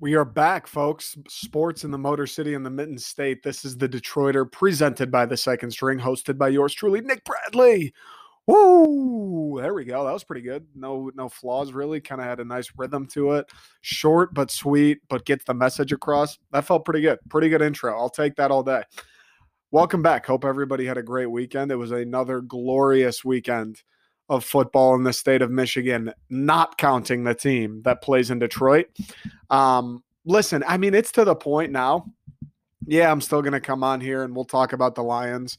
We are back, folks. Sports in the Motor City and the Mitten State. This is the Detroiter presented by the second string, hosted by yours truly, Nick Bradley. Woo! There we go. That was pretty good. No, no flaws really. Kind of had a nice rhythm to it. Short but sweet, but gets the message across. That felt pretty good. Pretty good intro. I'll take that all day. Welcome back. Hope everybody had a great weekend. It was another glorious weekend of football in the state of Michigan, not counting the team that plays in Detroit. Um, listen, I mean, it's to the point now. Yeah, I'm still going to come on here and we'll talk about the Lions.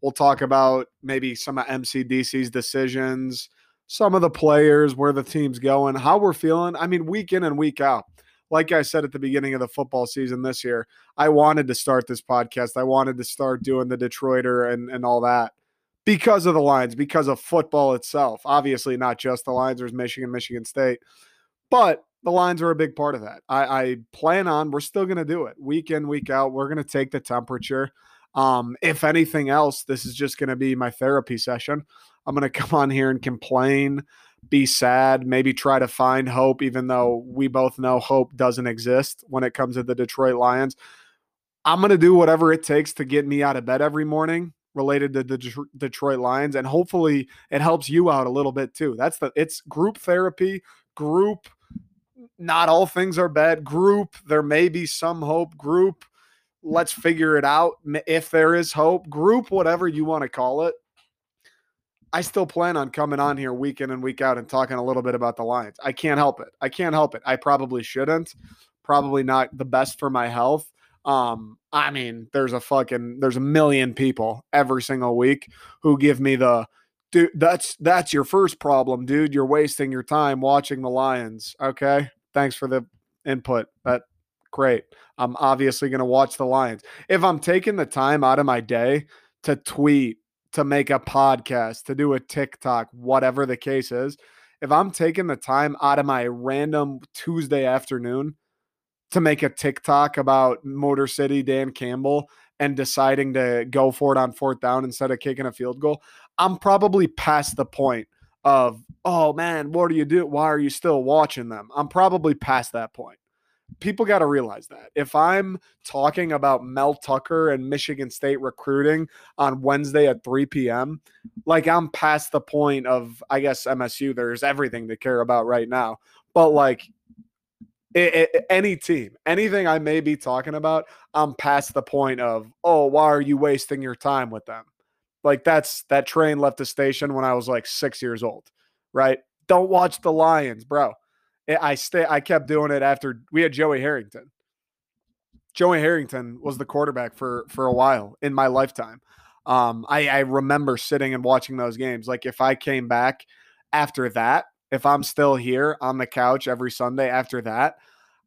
We'll talk about maybe some of MCDC's decisions, some of the players, where the team's going, how we're feeling. I mean, week in and week out. Like I said at the beginning of the football season this year, I wanted to start this podcast. I wanted to start doing the Detroiter and, and all that because of the Lions, because of football itself. Obviously, not just the Lions, there's Michigan, Michigan State, but the Lions are a big part of that. I, I plan on, we're still going to do it week in, week out. We're going to take the temperature. Um, if anything else, this is just going to be my therapy session. I'm going to come on here and complain, be sad, maybe try to find hope, even though we both know hope doesn't exist when it comes to the Detroit Lions. I'm going to do whatever it takes to get me out of bed every morning related to the Detroit Lions and hopefully it helps you out a little bit too. That's the it's group therapy, group not all things are bad, group there may be some hope, group let's figure it out if there is hope, group whatever you want to call it. I still plan on coming on here week in and week out and talking a little bit about the Lions. I can't help it. I can't help it. I probably shouldn't. Probably not the best for my health. Um, I mean, there's a fucking there's a million people every single week who give me the dude, that's that's your first problem, dude. You're wasting your time watching the Lions. Okay. Thanks for the input. That great. I'm obviously gonna watch the Lions. If I'm taking the time out of my day to tweet, to make a podcast, to do a TikTok, whatever the case is, if I'm taking the time out of my random Tuesday afternoon to make a TikTok about Motor City Dan Campbell and deciding to go for it on fourth down instead of kicking a field goal, I'm probably past the point of, oh man, what do you do? Why are you still watching them? I'm probably past that point. People got to realize that. If I'm talking about Mel Tucker and Michigan State recruiting on Wednesday at 3 p.m., like I'm past the point of, I guess, MSU, there's everything to care about right now. But like, any team, anything I may be talking about, I'm past the point of, oh, why are you wasting your time with them? Like that's that train left the station when I was like six years old, right? Don't watch the Lions, bro. I stay. I kept doing it after we had Joey Harrington. Joey Harrington was the quarterback for for a while in my lifetime. Um, I, I remember sitting and watching those games. Like if I came back after that, if I'm still here on the couch every Sunday after that,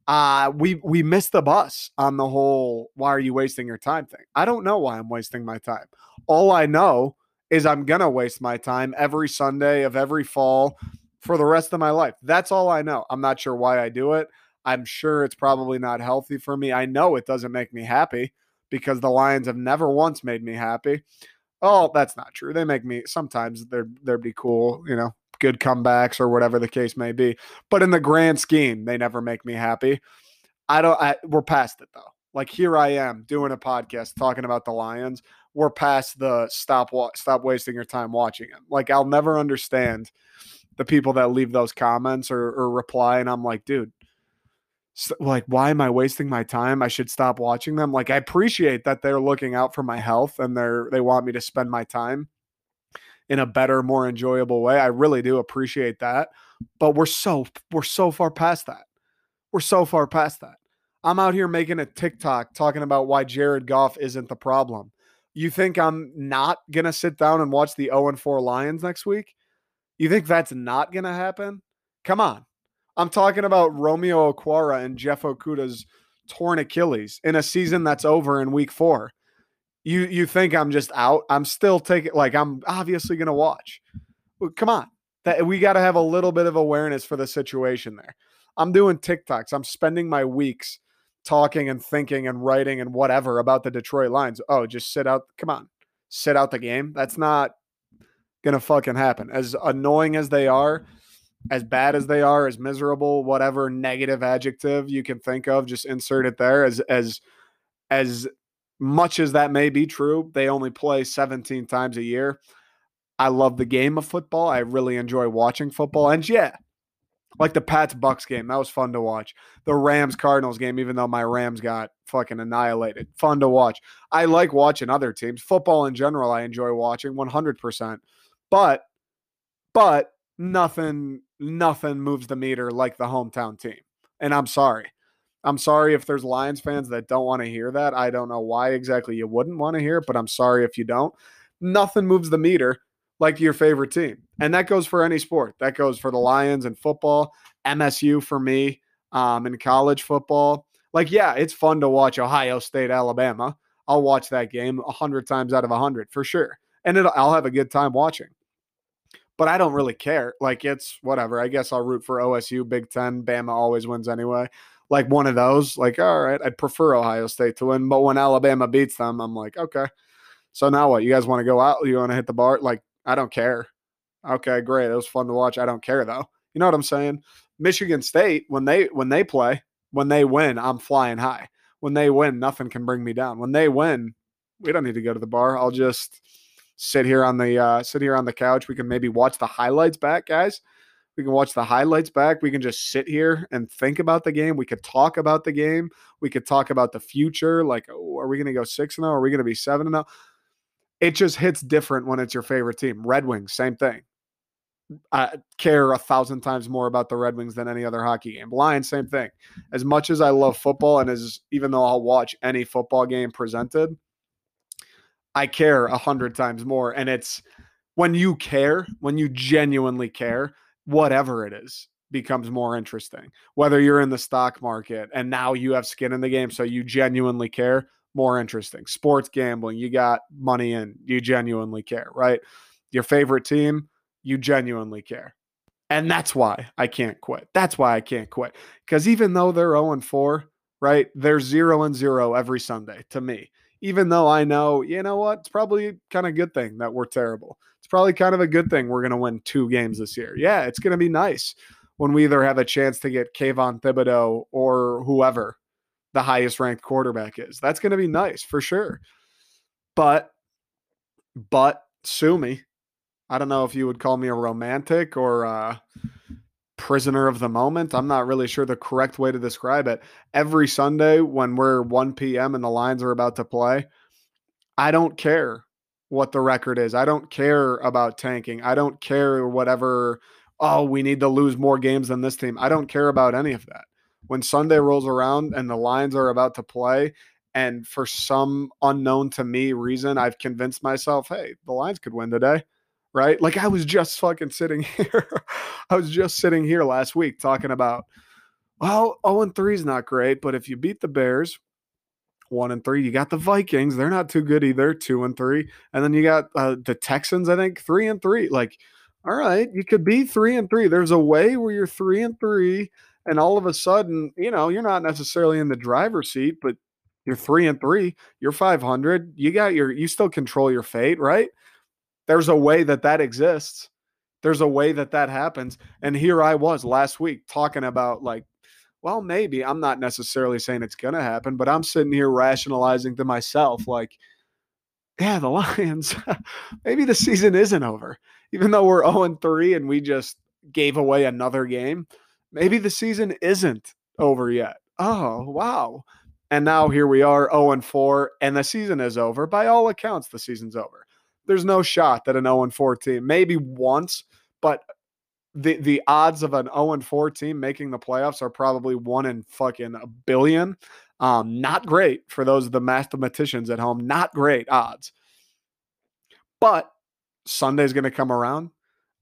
uh, we we missed the bus on the whole why are you wasting your time thing. I don't know why I'm wasting my time. All I know is I'm gonna waste my time every Sunday of every fall for the rest of my life. That's all I know. I'm not sure why I do it. I'm sure it's probably not healthy for me. I know it doesn't make me happy because the Lions have never once made me happy. Oh, that's not true. They make me sometimes they're they'd be cool, you know, good comebacks or whatever the case may be. But in the grand scheme, they never make me happy. I don't. I, we're past it though. Like here I am doing a podcast talking about the Lions. We're past the stop stop wasting your time watching them. Like I'll never understand the people that leave those comments or, or reply, and I'm like, dude, like why am i wasting my time i should stop watching them like i appreciate that they're looking out for my health and they're they want me to spend my time in a better, more enjoyable way. I really do appreciate that. But we're so we're so far past that. We're so far past that. I'm out here making a TikTok talking about why Jared Goff isn't the problem. You think I'm not gonna sit down and watch the 0 4 Lions next week? You think that's not gonna happen? Come on. I'm talking about Romeo Okwara and Jeff Okudah's torn Achilles in a season that's over in week four you you think I'm just out? I'm still taking like I'm obviously going to watch. Come on. That we got to have a little bit of awareness for the situation there. I'm doing TikToks. I'm spending my weeks talking and thinking and writing and whatever about the Detroit Lions. Oh, just sit out. Come on. Sit out the game. That's not gonna fucking happen. As annoying as they are, as bad as they are, as miserable, whatever negative adjective you can think of, just insert it there. As as as much as that may be true, they only play 17 times a year. I love the game of football. I really enjoy watching football. And yeah, like the Pats Bucks game, that was fun to watch. The Rams Cardinals game, even though my Rams got fucking annihilated, fun to watch. I like watching other teams. Football in general, I enjoy watching 100%. But, but nothing, nothing moves the meter like the hometown team. And I'm sorry. I'm sorry if there's Lions fans that don't want to hear that. I don't know why exactly you wouldn't want to hear it, but I'm sorry if you don't. Nothing moves the meter like your favorite team. And that goes for any sport. That goes for the Lions and football, MSU for me, um, in college football. Like, yeah, it's fun to watch Ohio State, Alabama. I'll watch that game a hundred times out of a hundred for sure. And I'll have a good time watching. But I don't really care. Like, it's whatever. I guess I'll root for OSU, Big Ten. Bama always wins anyway. Like one of those, like, all right, I'd prefer Ohio State to win. But when Alabama beats them, I'm like, okay. So now what? You guys want to go out? You want to hit the bar? Like, I don't care. Okay, great. It was fun to watch. I don't care though. You know what I'm saying? Michigan State when they when they play, when they win, I'm flying high. When they win, nothing can bring me down. When they win, we don't need to go to the bar. I'll just sit here on the uh, sit here on the couch. We can maybe watch the highlights back, guys. We can watch the highlights back. We can just sit here and think about the game. We could talk about the game. We could talk about the future. Like, oh, are we going to go six and zero? Are we going to be seven and zero? it just hits different when it's your favorite team. Red Wings, same thing. I care a thousand times more about the Red Wings than any other hockey game. Lions, same thing. As much as I love football, and as even though I'll watch any football game presented, I care a hundred times more. And it's when you care, when you genuinely care, whatever it is becomes more interesting. Whether you're in the stock market and now you have skin in the game, so you genuinely care, more interesting. Sports gambling, you got money in, you genuinely care, right? Your favorite team, you genuinely care. And that's why I can't quit. That's why I can't quit. Because even though they're 0 and 4, right? They're 0 and 0 every Sunday to me. Even though I know, you know what? It's probably kind of a good thing that we're terrible. It's probably kind of a good thing we're going to win two games this year. Yeah, it's going to be nice when we either have a chance to get Kayvon Thibodeaux or whoever the highest ranked quarterback is. That's going to be nice for sure. But, but sue me. I don't know if you would call me a romantic or a prisoner of the moment. I'm not really sure the correct way to describe it. Every Sunday when we're 1 p.m. and the Lions are about to play, I don't care what the record is. I don't care about tanking. I don't care whatever, oh, we need to lose more games than this team. I don't care about any of that when Sunday rolls around and the Lions are about to play, and for some unknown to me reason, I've convinced myself, hey, the Lions could win today. Right. Like I was just fucking sitting here. I was just sitting here last week talking about, well, 0 and 3 is not great, but if you beat the Bears, one and three. You got the Vikings; they're not too good either, two and three. And then you got uh, the Texans, I think, three and three. Like, all right, you could be three and three. There's a way where you're three and three, and all of a sudden, you know, you're not necessarily in the driver's seat, but you're three and three, you're 500, you got your, you still control your fate, right? There's a way that that exists. There's a way that that happens. And here I was last week talking about like, well, maybe I'm not necessarily saying it's going to happen, but I'm sitting here rationalizing to myself, like, yeah, the Lions, maybe the season isn't over. Even though we're 0 and 3 and we just gave away another game, maybe the season isn't over yet. Oh, wow. And now here we are 0 and 4 and the season is over. By all accounts the season's over. There's no shot that an 0 and 4 team maybe once, but the the odds of an 0 and 4 team making the playoffs are probably 1 in fucking a billion. Um not great for those of the mathematicians at home. Not great odds. But Sunday's going to come around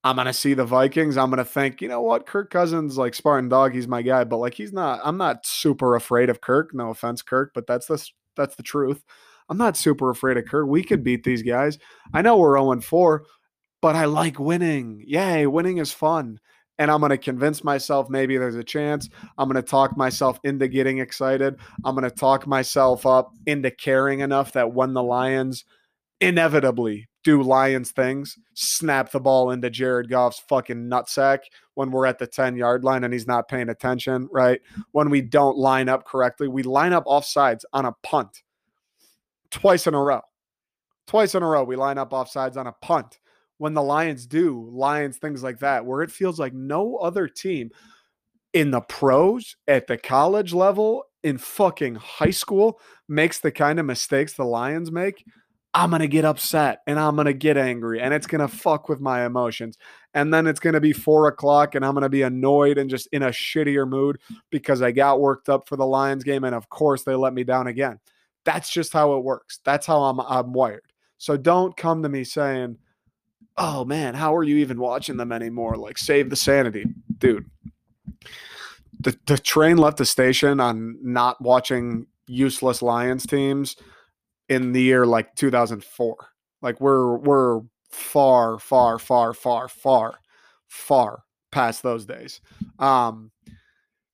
I'm gonna see the Vikings. I'm gonna think, you know what, Kirk Cousins, like Spartan Dog, he's my guy, but like he's not. I'm not super afraid of Kirk. No offense, Kirk, but that's the that's the truth. I'm not super afraid of Kirk. We could beat these guys. I know we're 0 4, but I like winning. Yay, winning is fun. And I'm going to convince myself maybe there's a chance. I'm going to talk myself into getting excited. I'm going to talk myself up into caring enough that when the Lions inevitably do Lions things, snap the ball into Jared Goff's fucking nutsack when we're at the 10 yard line and he's not paying attention, right? When we don't line up correctly, we line up offsides on a punt twice in a row. Twice in a row, we line up offsides on a punt. When the Lions do, Lions, things like that, where it feels like no other team in the pros, at the college level, in fucking high school makes the kind of mistakes the Lions make. I'm going to get upset and I'm going to get angry and it's going to fuck with my emotions. And then it's going to be four o'clock and I'm going to be annoyed and just in a shittier mood because I got worked up for the Lions game. And of course, they let me down again. That's just how it works. That's how I'm, I'm wired. So don't come to me saying, oh man, how are you even watching them anymore? Like, save the sanity. Dude, the, the train left the station on not watching useless Lions teams in the year like 2004. Like we're we're far, far, far, far, far, far past those days. Um,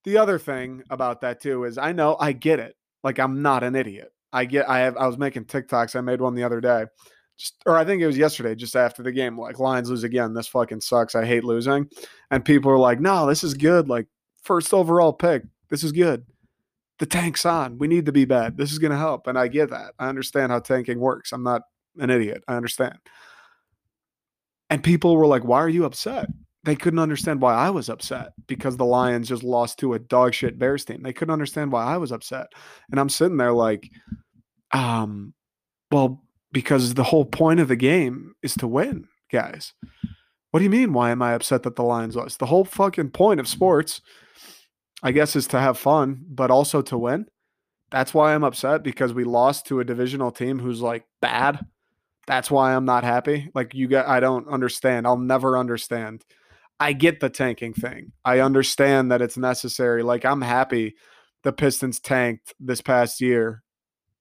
the other thing about that too is I know I get it. Like I'm not an idiot. I get I have I was making TikToks. I made one the other day. Just, or I think it was yesterday, just after the game. Like Lions lose again. This fucking sucks. I hate losing. And people are like, no, this is good. Like first overall pick. This is good the tank's on. We need to be bad. This is to help. And I get that. I understand how tanking works. I'm not an idiot. I understand. And people were like, why are you upset? They couldn't understand why I was upset because the Lions just lost to a dog shit Bears team. They couldn't understand why I was upset. And I'm sitting there like, um, well, because the whole point of the game is to win, guys. What do you mean? Why am I upset that the Lions lost? The whole fucking point of sports I guess, is to have fun, but also to win. That's why I'm upset because we lost to a divisional team who's like bad. That's why I'm not happy. Like you get I don't understand. I'll never understand. I get the tanking thing. I understand that it's necessary. Like I'm happy the Pistons tanked this past year.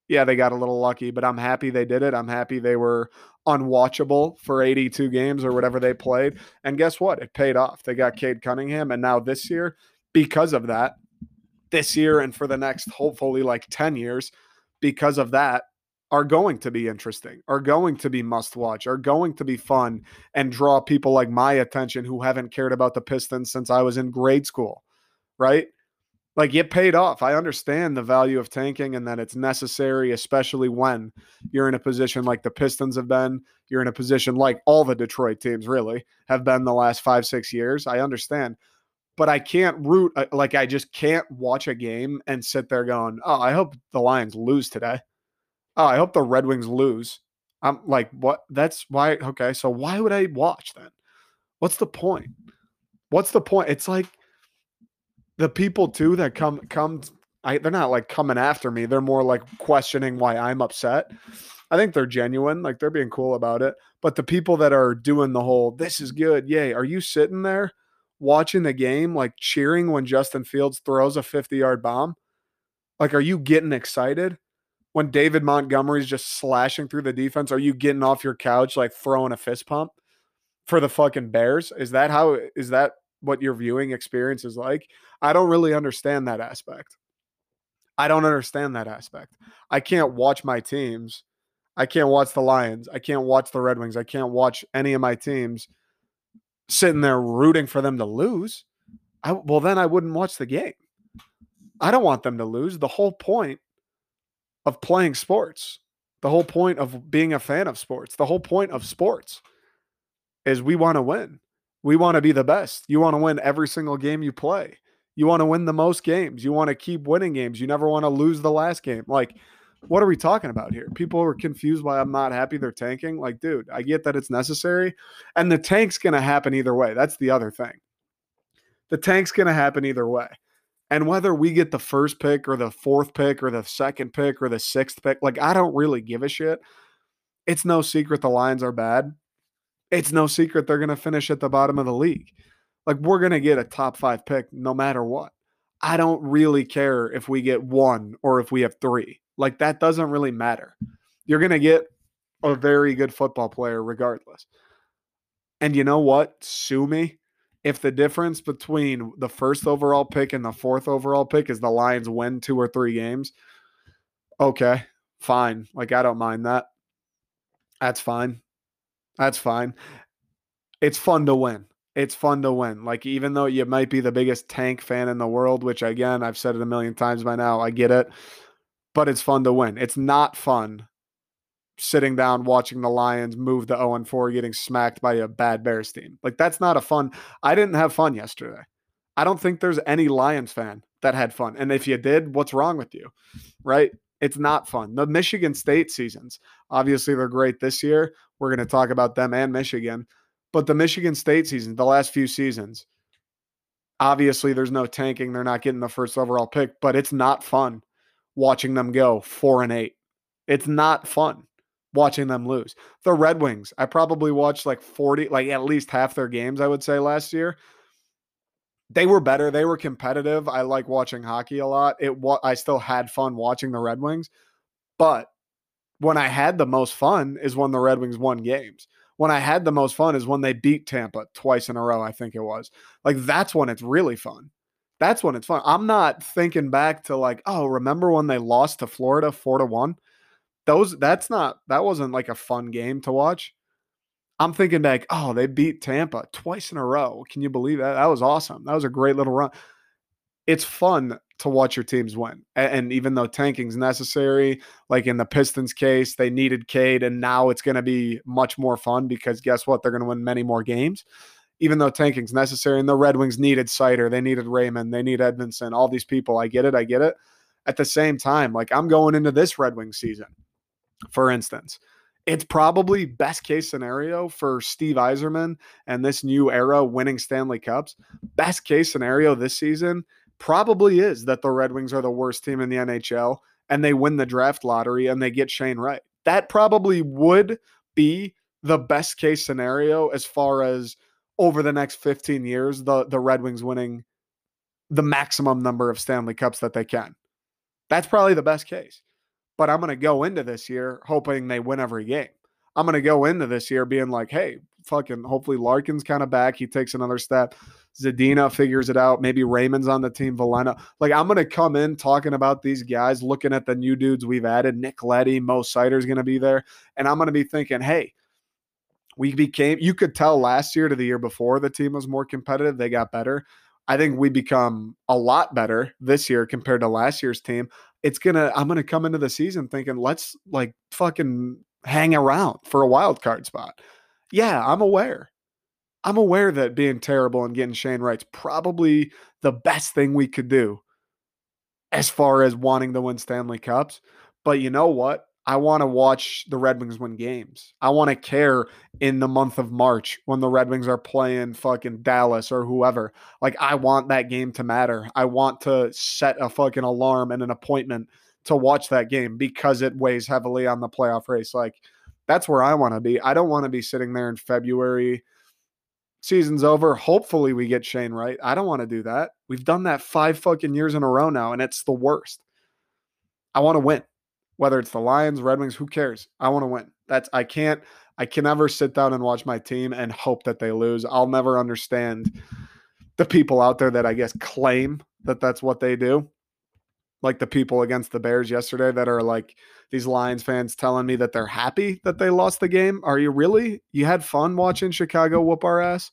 Yeah, they got a little lucky, but I'm happy they did it. I'm happy they were unwatchable for 82 games or whatever they played. And guess what? It paid off. They got Cade Cunningham and now this year because of that this year and for the next hopefully like 10 years because of that are going to be interesting, are going to be must watch, are going to be fun and draw people like my attention who haven't cared about the Pistons since I was in grade school, right? Like it paid off. I understand the value of tanking and that it's necessary, especially when you're in a position like the Pistons have been. You're in a position like all the Detroit teams really have been the last five, six years. I understand but I can't root uh, like I just can't watch a game and sit there going, "Oh, I hope the Lions lose today." Oh, I hope the Red Wings lose. I'm like, what? That's why. Okay, so why would I watch then? What's the point? What's the point? It's like the people too that come come. I, they're not like coming after me. They're more like questioning why I'm upset. I think they're genuine, like they're being cool about it. But the people that are doing the whole "this is good," yay, are you sitting there? watching the game, like cheering when Justin Fields throws a 50 yard bomb? Like, are you getting excited? When David Montgomery's just slashing through the defense, are you getting off your couch, like throwing a fist pump for the fucking Bears? Is that how, is that what your viewing experience is like? I don't really understand that aspect. I don't understand that aspect. I can't watch my teams. I can't watch the Lions. I can't watch the Red Wings. I can't watch any of my teams sitting there rooting for them to lose, I, well, then I wouldn't watch the game. I don't want them to lose. The whole point of playing sports, the whole point of being a fan of sports, the whole point of sports is we want to win. We want to be the best. You want to win every single game you play. You want to win the most games. You want to keep winning games. You never want to lose the last game. Like, what are we talking about here? People are confused why I'm not happy they're tanking. Like, dude, I get that it's necessary. And the tank's going to happen either way. That's the other thing. The tank's going to happen either way. And whether we get the first pick or the fourth pick or the second pick or the sixth pick, like, I don't really give a shit. It's no secret the Lions are bad. It's no secret they're going to finish at the bottom of the league. Like, we're going to get a top five pick no matter what. I don't really care if we get one or if we have three. Like that doesn't really matter. You're going to get a very good football player regardless. And you know what? Sue me. If the difference between the first overall pick and the fourth overall pick is the Lions win two or three games, okay, fine. Like I don't mind that. That's fine. That's fine. It's fun to win. It's fun to win. Like, even though you might be the biggest tank fan in the world, which again, I've said it a million times by now, I get it, but it's fun to win. It's not fun sitting down watching the Lions move the 0 4, getting smacked by a bad Bears team. Like, that's not a fun. I didn't have fun yesterday. I don't think there's any Lions fan that had fun. And if you did, what's wrong with you? Right? It's not fun. The Michigan State seasons, obviously, they're great this year. We're going to talk about them and Michigan. But the Michigan State season, the last few seasons, obviously, there's no tanking. They're not getting the first overall pick, but it's not fun watching them go four and eight. It's not fun watching them lose. The Red Wings, I probably watched like 40, like at least half their games, I would say, last year they were better. They were competitive. I like watching hockey a lot. It I still had fun watching the Red Wings, but when I had the most fun is when the Red Wings won games. When I had the most fun is when they beat Tampa twice in a row, I think it was. Like that's when it's really fun. That's when it's fun. I'm not thinking back to like, oh, remember when they lost to Florida 4 to 1? Those that's not that wasn't like a fun game to watch. I'm thinking back, oh, they beat Tampa twice in a row. Can you believe that? That was awesome. That was a great little run. It's fun to watch your teams win. And, even though tanking's necessary, like in the Pistons case, they needed Cade, and now it's going to be much more fun because guess what? They're going to win many more games. Even though tanking's necessary, and the Red Wings needed Seider, they needed Raymond, they need Edvinsson, all these people. I get it. I get it. At the same time, like I'm going into this Red Wings season, for instance it's probably best case scenario for Steve Yzerman and this new era winning Stanley Cups. Best case scenario this season probably is that the Red Wings are the worst team in the NHL and they win the draft lottery and they get Shane Wright. That probably would be the best case scenario as far as over the next 15 years, the, the Red Wings winning the maximum number of Stanley Cups that they can. That's probably the best case. But I'm going to go into this year hoping they win every game. I'm going to go into this year being like, hey, fucking hopefully Larkin's kind of back. He takes another step. Zadina figures it out. Maybe Raymond's on the team. Veleno. Like I'm going to come in talking about these guys, looking at the new dudes we've added. Nick Leddy, Mo Seider's going to be there. And I'm going to be thinking, hey, we became, you could tell last year to the year before the team was more competitive. They got better. I think we become a lot better this year compared to last year's team it's gonna I'm gonna come into the season thinking let's like fucking hang around for a wild card spot. Yeah, I'm aware. I'm aware that being terrible and getting Shane Wright's probably the best thing we could do as far as wanting to win Stanley Cups. But you know what? I want to watch the Red Wings win games. I want to care in the month of March when the Red Wings are playing fucking Dallas or whoever. Like, I want that game to matter. I want to set a fucking alarm and an appointment to watch that game because it weighs heavily on the playoff race. Like, that's where I want to be. I don't want to be sitting there in February. Season's over. Hopefully, we get Shane Wright. I don't want to do that. We've done that five fucking years in a row now, and it's the worst. I want to win whether it's the Lions, Red Wings, who cares? I want to win. That's I can't I can never sit down and watch my team and hope that they lose. I'll never understand the people out there that I guess claim that that's what they do. Like the people against the Bears yesterday that are like these Lions fans telling me that they're happy that they lost the game. Are you really? You had fun watching Chicago whoop our ass?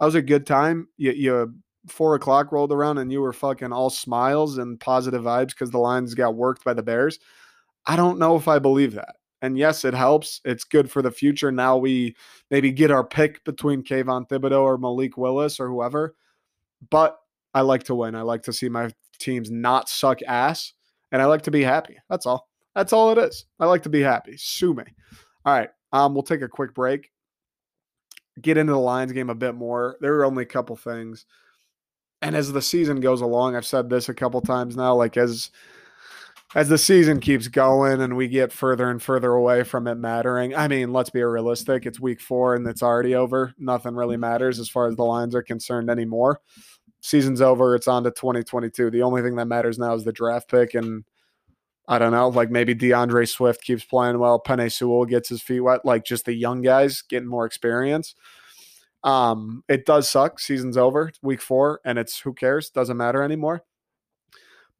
That was a good time. You, you four o'clock rolled around and you were fucking all smiles and positive vibes because the Lions got worked by the Bears. I don't know if I believe that. And yes, it helps. It's good for the future. Now we maybe get our pick between Kayvon Thibodeaux or Malik Willis or whoever. But I like to win. I like to see my teams not suck ass. And I like to be happy. That's all. That's all it is. I like to be happy. Sue me. All right. Um, we'll take a quick break. Get into the Lions game a bit more. There are only a couple things. And as the season goes along, I've said this a couple times now, like as as the season keeps going and we get further and further away from it mattering. I mean, let's be realistic. It's week four and it's already over. Nothing really matters as far as the Lions are concerned anymore. Season's over. It's on to 2022. The only thing that matters now is the draft pick. And I don't know, like maybe D'Andre Swift keeps playing well. Penei Sewell gets his feet wet. Like just the young guys getting more experience. Um, it does suck. Season's over. It's week four and it's who cares? Doesn't matter anymore.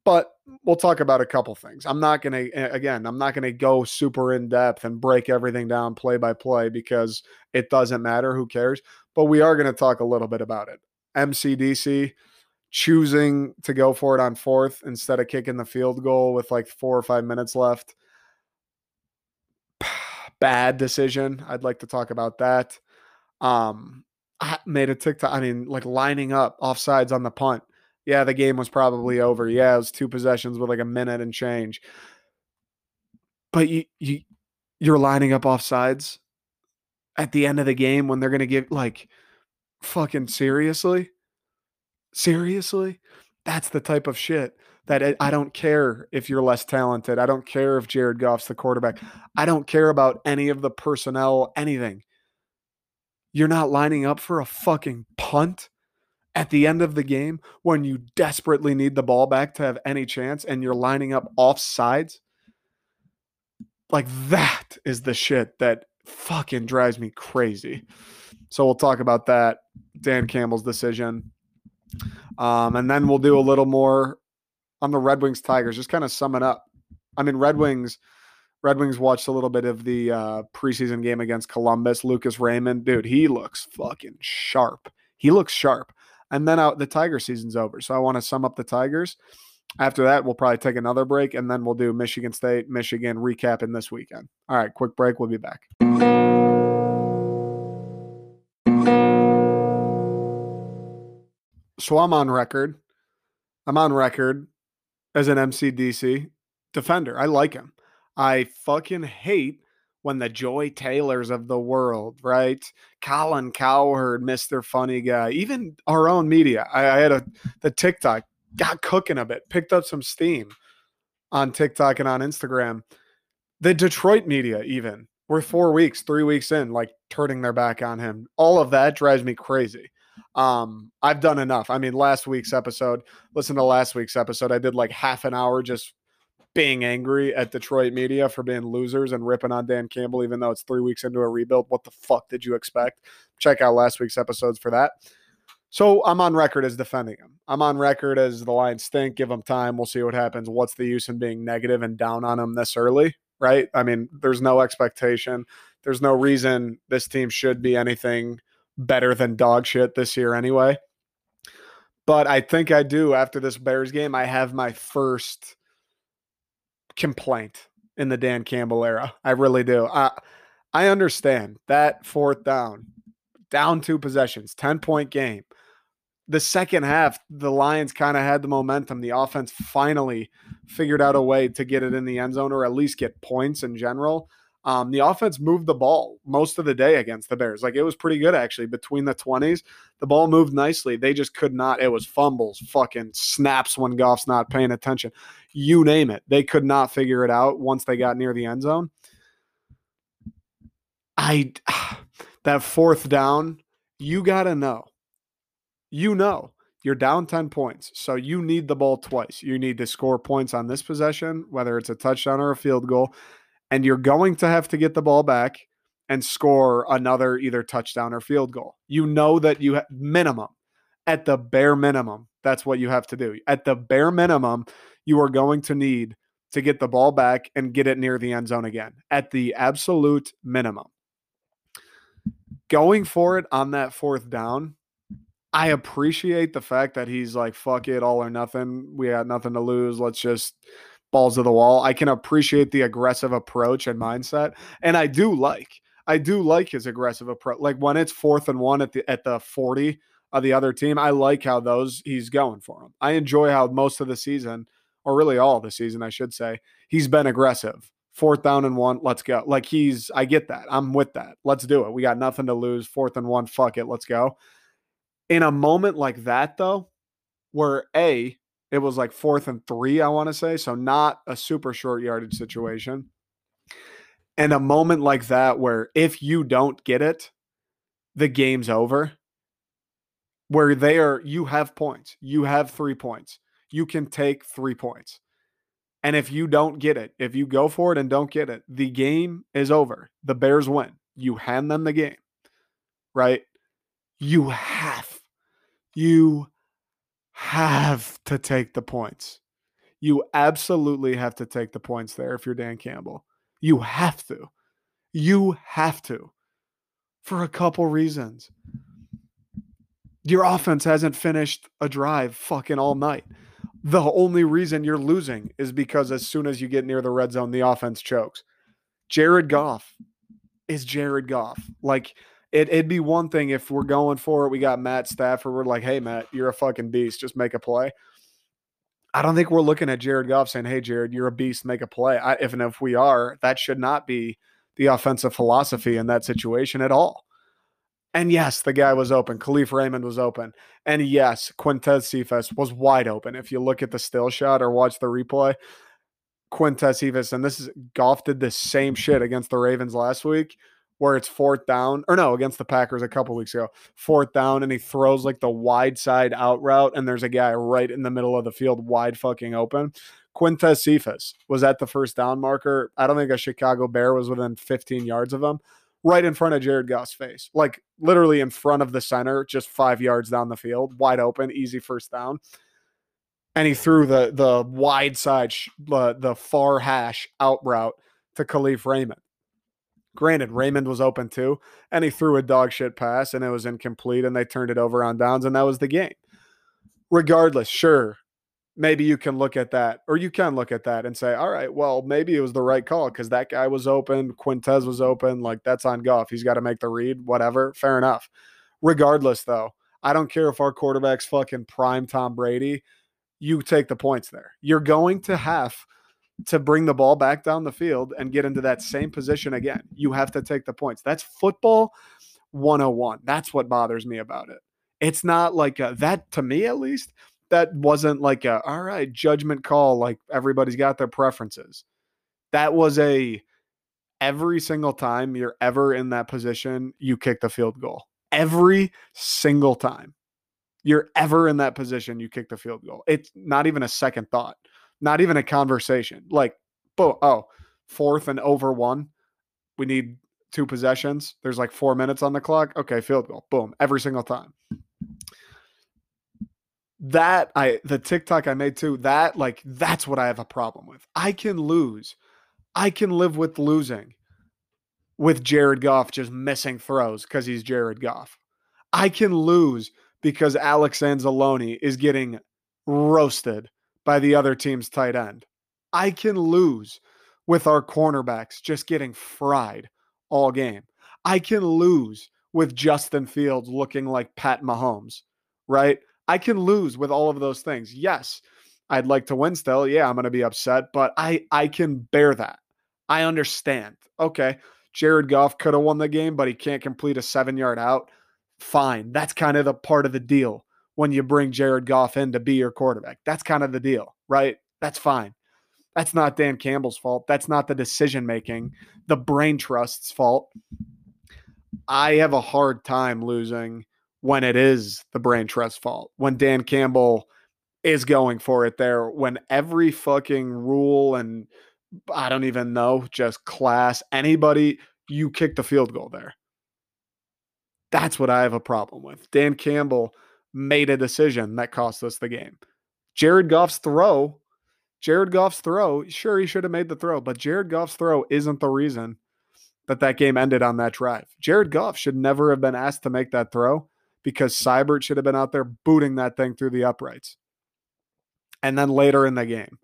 But we'll talk about a couple things. I'm not going to, again, I'm not going to go super in depth and break everything down play by play because it doesn't matter. Who cares? But we are going to talk a little bit about it. MCDC choosing to go for it on fourth instead of kicking the field goal with like four or five minutes left. Bad decision. I'd like to talk about that. Um, I made a TikTok. I mean, like lining up offsides on the punt. Yeah, the game was probably over. Yeah, it was two possessions with like a minute and change. But you you you're lining up offsides at the end of the game when they're gonna give like fucking seriously? Seriously? That's the type of shit that I don't care if you're less talented. I don't care if Jared Goff's the quarterback. I don't care about any of the personnel, anything. You're not lining up for a fucking punt at the end of the game when you desperately need the ball back to have any chance and you're lining up off sides. Like that is the shit that fucking drives me crazy. So we'll talk about that. Dan Campbell's decision. Um, and then we'll do a little more on the Red Wings Tigers, just kind of sum it up. I mean, Red Wings, Red Wings watched a little bit of the uh, preseason game against Columbus. Lucas Raymond, dude, he looks fucking sharp. He looks sharp. And then out the Tiger season's over. So I want to sum up the Tigers. After that, we'll probably take another break and then we'll do Michigan State, Michigan recap in this weekend. All right, quick break. We'll be back. So I'm on record. I'm on record as an MCDC defender. I like him. I fucking hate when the Joy Taylors of the world, right? Colin Cowherd, Mr. Funny Guy, even our own media. I, I had a the TikTok got cooking a bit, picked up some steam on TikTok and on Instagram. The Detroit media, even, we're four weeks, three weeks in, like turning their back on him. All of that drives me crazy. Um, I've done enough. I mean, last week's episode, listen to last week's episode. I did like half an hour just being angry at Detroit media for being losers and ripping on Dan Campbell, even though it's three weeks into a rebuild. What the fuck did you expect? Check out last week's episodes for that. So I'm on record as defending him. I'm on record as the Lions stink. Give them time. We'll see what happens. What's the use in being negative and down on them this early? Right? I mean, there's no expectation. There's no reason this team should be anything better than dog shit this year anyway. But I think I do after this Bears game. I have my first complaint in the Dan Campbell era. I really do. I I understand that fourth down, down two possessions, 10 point game. The second half, the Lions kind of had the momentum. The offense finally figured out a way to get it in the end zone or at least get points in general. Um, the offense moved the ball most of the day against the Bears. Like it was pretty good actually between the 20s. The ball moved nicely. They just could not. It was fumbles, fucking snaps when Goff's not paying attention. You name it. They could not figure it out once they got near the end zone. I that fourth down, you got to know. You know you're down 10 points. So you need the ball twice. You need to score points on this possession, whether it's a touchdown or a field goal and you're going to have to get the ball back and score another either touchdown or field goal. You know that you have minimum at the bare minimum, that's what you have to do. At the bare minimum, you are going to need to get the ball back and get it near the end zone again at the absolute minimum. Going for it on that fourth down, I appreciate the fact that he's like, fuck it, all or nothing. We got nothing to lose. Let's just balls to the wall. I can appreciate the aggressive approach and mindset, and I do like I do like his aggressive approach. Like when it's fourth and one at the at the forty of the other team, I like how those he's going for them. I enjoy how most of the season, or really all the season, I should say, he's been aggressive. Fourth down and one, let's go. Like he's, I get that. I'm with that. Let's do it. We got nothing to lose. Fourth and one, fuck it, let's go. In a moment like that, though, where a it was like fourth and three, I want to say. So not a super short yardage situation. And a moment like that where if you don't get it, the game's over. Where they are, you have points. You have three points. You can take three points. And if you don't get it, if you go for it and don't get it, the game is over. The Bears win. You hand them the game, right? You have, you have to take the points. You absolutely have to take the points there if you're Dan Campbell. You have to. You have to for a couple reasons. Your offense hasn't finished a drive fucking all night. The only reason you're losing is because as soon as you get near the red zone, the offense chokes. Jared Goff is Jared Goff. Like, it, it'd be one thing if we're going for it. We got Matt Stafford. We're like, hey, Matt, you're a fucking beast. Just make a play. I don't think we're looking at Jared Goff saying, "Hey, Jared, you're a beast. Make a play." I, if and if we are, that should not be the offensive philosophy in that situation at all. And yes, the guy was open. Kalif Raymond was open. And yes, Quintez Cephus was wide open. If you look at the still shot or watch the replay, Quintez Cephus, and this is Goff did the same shit against the Ravens last week where it's fourth down, or no, against the Packers a couple weeks ago, fourth down, and he throws like the wide side out route, and there's a guy right in the middle of the field, wide fucking open. Quintez Cephus was at the first down marker. I don't think a Chicago Bear was within 15 yards of him, right in front of Jared Goff's face, like literally in front of the center, just five yards down the field, wide open, easy first down. And he threw the the wide side, the, the far hash out route to Kalif Raymond. Granted, Raymond was open too, and he threw a dog shit pass and it was incomplete, and they turned it over on downs, and that was the game. Regardless, sure, maybe you can look at that, or you can look at that and say, all right, well, maybe it was the right call because that guy was open, Quintez was open, like that's on Goff. He's got to make the read, whatever. Fair enough. Regardless, though, I don't care if our quarterback's fucking prime Tom Brady. You take the points there. You're going to have to bring the ball back down the field and get into that same position again. You have to take the points. That's football 101. That's what bothers me about it. It's not like a, that to me at least. That wasn't like a all right judgment call. Like everybody's got their preferences. That was a every single time you're ever in that position, you kick the field goal. Every single time you're ever in that position, you kick the field goal. It's not even a second thought not even a conversation. Like, oh, fourth and over one. We need two possessions. There's like four minutes on the clock. Okay, field goal. Boom. Every single time. That I the TikTok I made too, that like that's what I have a problem with. I can lose. I can live with losing with Jared Goff just missing throws because he's Jared Goff. I can lose because Alex Anzalone is getting roasted by the other team's tight end. I can lose with our cornerbacks just getting fried all game. I can lose with Justin Fields looking like Pat Mahomes, right? I can lose with all of those things. Yes, I'd like to win still. Yeah, I'm going to be upset, but I I can bear that. I understand. Okay, Jared Goff could have won the game, but he can't complete a 7-yard out. Fine. That's kind of the part of the deal when you bring Jared Goff in to be your quarterback. That's kind of the deal, right? That's fine. That's not Dan Campbell's fault. That's not the decision making, the brain trust's fault. I have a hard time losing when it is the brain trust fault. When Dan Campbell is going for it there, when every fucking rule and I don't even know, just class, anybody, you kick the field goal there. That's what I have a problem with. Dan Campbell made a decision that cost us the game. Jared Goff's throw, Jared Goff's throw, sure, he should have made the throw, but Jared Goff's throw isn't the reason that that game ended on that drive. Jared Goff should never have been asked to make that throw because Seibert should have been out there booting that thing through the uprights. And then later in the game,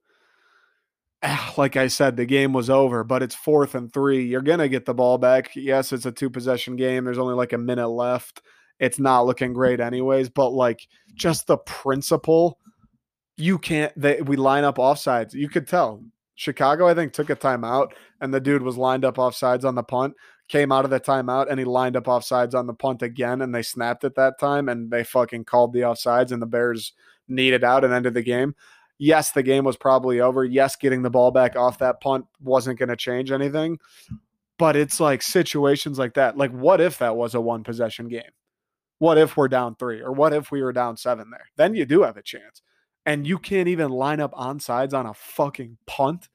ah, like I said, the game was over, but it's fourth and three. You're going to get the ball back. Yes, it's a two possession game. There's only like a minute left it's not looking great anyways. But like just the principle, you can't. They, we line up offsides. You could tell Chicago, I think, took a timeout, and the dude was lined up offsides on the punt. Came out of the timeout, and he lined up offsides on the punt again, and they snapped it that time, and they fucking called the offsides, and the Bears needed out and ended the game. Yes, the game was probably over. Yes, getting the ball back off that punt wasn't going to change anything. But it's like situations like that. Like, what if that was a one possession game? What if we're down three or what if we were down seven there? Then you do have a chance. And you can't even line up on sides on a fucking punt.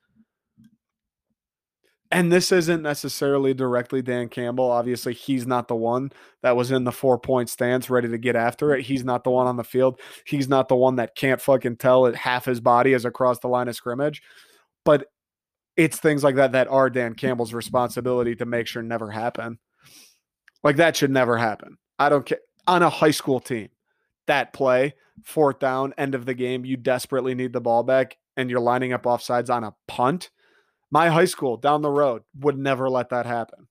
and this isn't necessarily directly Dan Campbell. Obviously, he's not the one that was in the four point stance ready to get after it. He's not the one on the field. He's not the one that can't fucking tell it half his body is across the line of scrimmage. But it's things like that that are Dan Campbell's responsibility to make sure never happen. Like that should never happen. I don't care. On a high school team, that play, fourth down, end of the game, you desperately need the ball back and you're lining up offsides on a punt my high school down the road would never let that happen.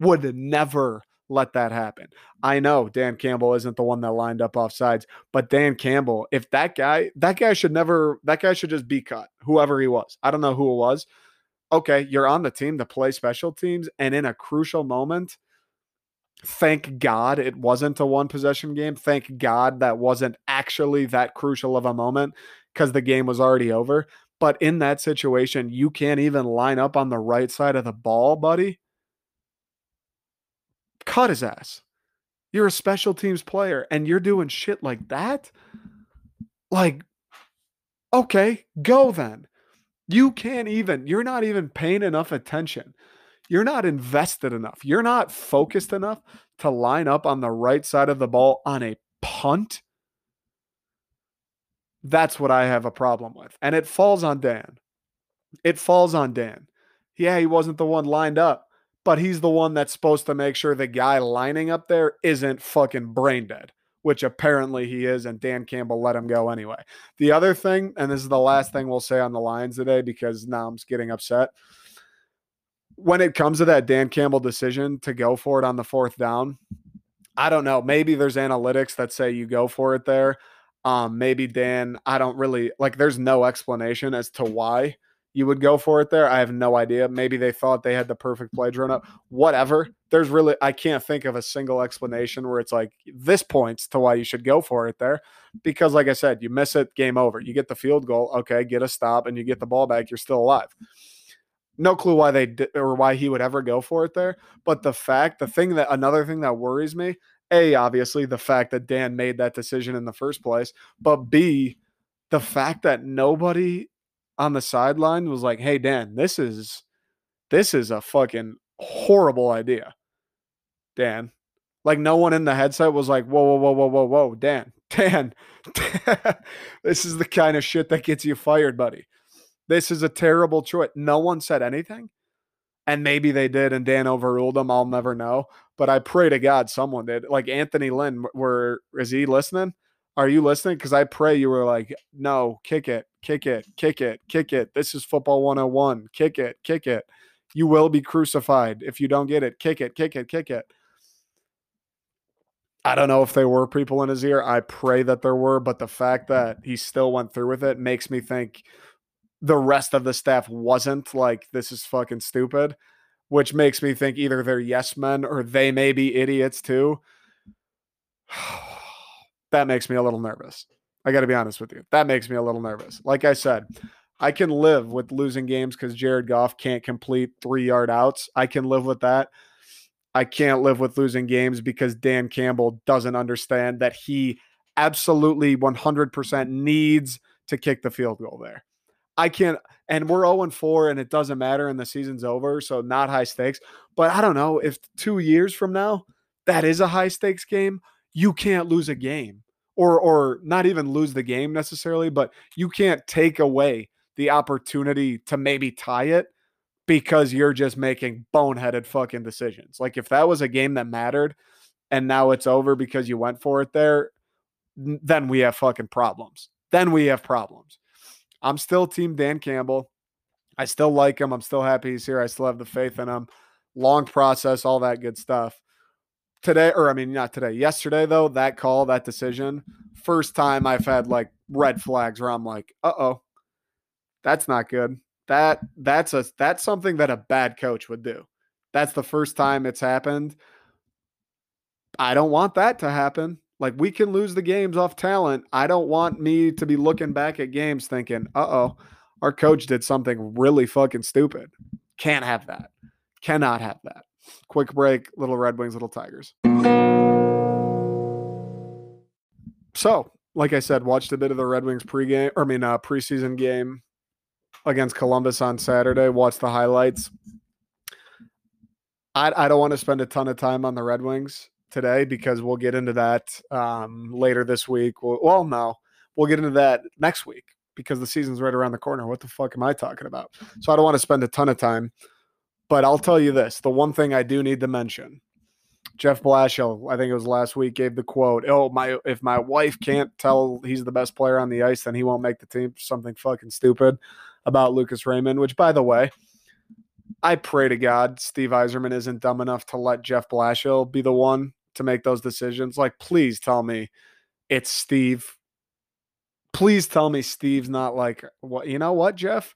Would never let that happen. I know Dan Campbell isn't the one that lined up off sides, but Dan Campbell, if that guy, that guy should never, that guy should just be cut, whoever he was. I don't know who it was. Okay, you're on the team to play special teams, and in a crucial moment, thank God it wasn't a one possession game. Thank God that wasn't actually that crucial of a moment because the game was already over. But in that situation, you can't even line up on the right side of the ball, buddy. Cut his ass. You're a special teams player and you're doing shit like that? Like, okay, go then. You can't even, you're not even paying enough attention. You're not invested enough. You're not focused enough to line up on the right side of the ball on a punt that's what I have a problem with. And it falls on Dan. It falls on Dan. Yeah, he wasn't the one lined up, but he's the one that's supposed to make sure the guy lining up there isn't fucking brain dead, which apparently he is. And Dan Campbell let him go anyway. The other thing, and this is the last thing we'll say on the Lions today because now I'm getting upset. When it comes to that Dan Campbell decision to go for it on the fourth down, I don't know. Maybe there's analytics that say you go for it there. Um, maybe Dan, I don't really like there's no explanation as to why you would go for it there. I have no idea. Maybe they thought they had the perfect play drawn up. Whatever. There's really I can't think of a single explanation where it's like this points to why you should go for it there. Because like I said, you miss it, game over. You get the field goal, okay, get a stop and you get the ball back, you're still alive. No clue why they did or why he would ever go for it there. But the fact, the thing that another thing that worries me a, obviously, the fact that Dan made that decision in the first place, but B, the fact that nobody on the sideline was like, hey, Dan, this is this is a fucking horrible idea. Dan. Like no one in the headset was like, whoa, whoa, whoa, whoa, whoa, whoa, Dan, Dan, this is the kind of shit that gets you fired, buddy. This is a terrible choice. No one said anything. And maybe they did, and Dan overruled them. I'll never know. But I pray to God someone did. Like Anthony Lynn, were is he listening? Are you listening? Because I pray you were like, no, kick it, kick it, kick it, kick it. This is football 101. Kick it, kick it. You will be crucified if you don't get it. Kick it, kick it, kick it. I don't know if there were people in his ear. I pray that there were, but the fact that he still went through with it makes me think the rest of the staff wasn't like this is fucking stupid, which makes me think either they're yes men or they may be idiots too. that makes me a little nervous. I got to be honest with you. That makes me a little nervous. Like I said, I can live with losing games because Jared Goff can't complete three yard outs. I can live with that. I can't live with losing games because Dan Campbell doesn't understand that he absolutely 100% needs to kick the field goal there. I can't, and we're 0 and 4 and it doesn't matter and the season's over. So not high stakes. But I don't know if two years from now, that is a high stakes game. You can't lose a game or, or not even lose the game necessarily, but you can't take away the opportunity to maybe tie it because you're just making boneheaded fucking decisions. Like if that was a game that mattered and now it's over because you went for it there, then we have fucking problems. Then we have problems. I'm still team Dan Campbell. I still like him. I'm still happy he's here. I still have the faith in him. Long process, all that good stuff. Today, or I mean, not today, yesterday, though, that call, that decision, first time I've had like red flags where I'm like, uh oh, that's not good. That that's a that's something that a bad coach would do. That's the first time it's happened. I don't want that to happen. Like we can lose the games off talent. I don't want me to be looking back at games thinking, uh oh, our coach did something really fucking stupid. Can't have that. Cannot have that. Quick break, little Red Wings, little Tigers. So, like I said, watched a bit of the Red Wings pregame, or I mean, uh, preseason game against Columbus on Saturday. Watched the highlights. I, I don't want to spend a ton of time on the Red Wings today because we'll get into that um, later this week. We'll, well, no, we'll get into that next week because the season's right around the corner. What the fuck am I talking about? So I don't want to spend a ton of time. But I'll tell you this the one thing I do need to mention Jeff Blashill, I think it was last week, gave the quote, "Oh my, if my wife can't tell he's the best player on the ice, then he won't make the team." Something fucking stupid about Lucas Raymond. Which, by the way, I pray to God Steve Yzerman isn't dumb enough to let Jeff Blashill be the one to make those decisions. Like, please tell me it's Steve. Please tell me Steve's not like what you know what, Jeff?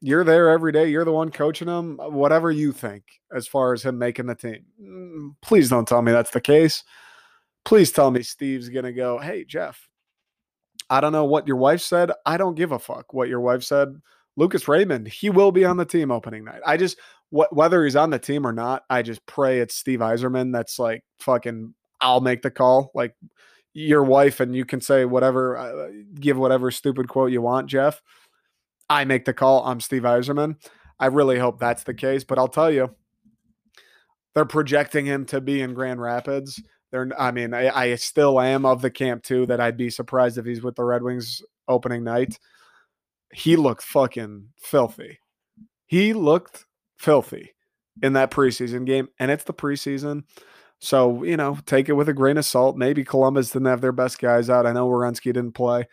You're there every day. You're the one coaching him. Whatever you think as far as him making the team. Mm, please don't tell me that's the case. Please tell me Steve's gonna go, hey Jeff. I don't know what your wife said. I don't give a fuck what your wife said. Lucas Raymond, he will be on the team opening night. I just wh- whether he's on the team or not, I just pray it's Steve Yzerman that's like fucking I'll make the call. Like your wife and you can say whatever uh, give whatever stupid quote you want, Jeff. I make the call. I'm Steve Yzerman. I really hope that's the case, but I'll tell you they're projecting him to be in Grand Rapids. They're I mean, I, I still am of the camp too that I'd be surprised if he's with the Red Wings opening night he looked fucking filthy. He looked filthy in that preseason game, and it's the preseason. So, you know, take it with a grain of salt. Maybe Columbus didn't have their best guys out. I know Werenski didn't play.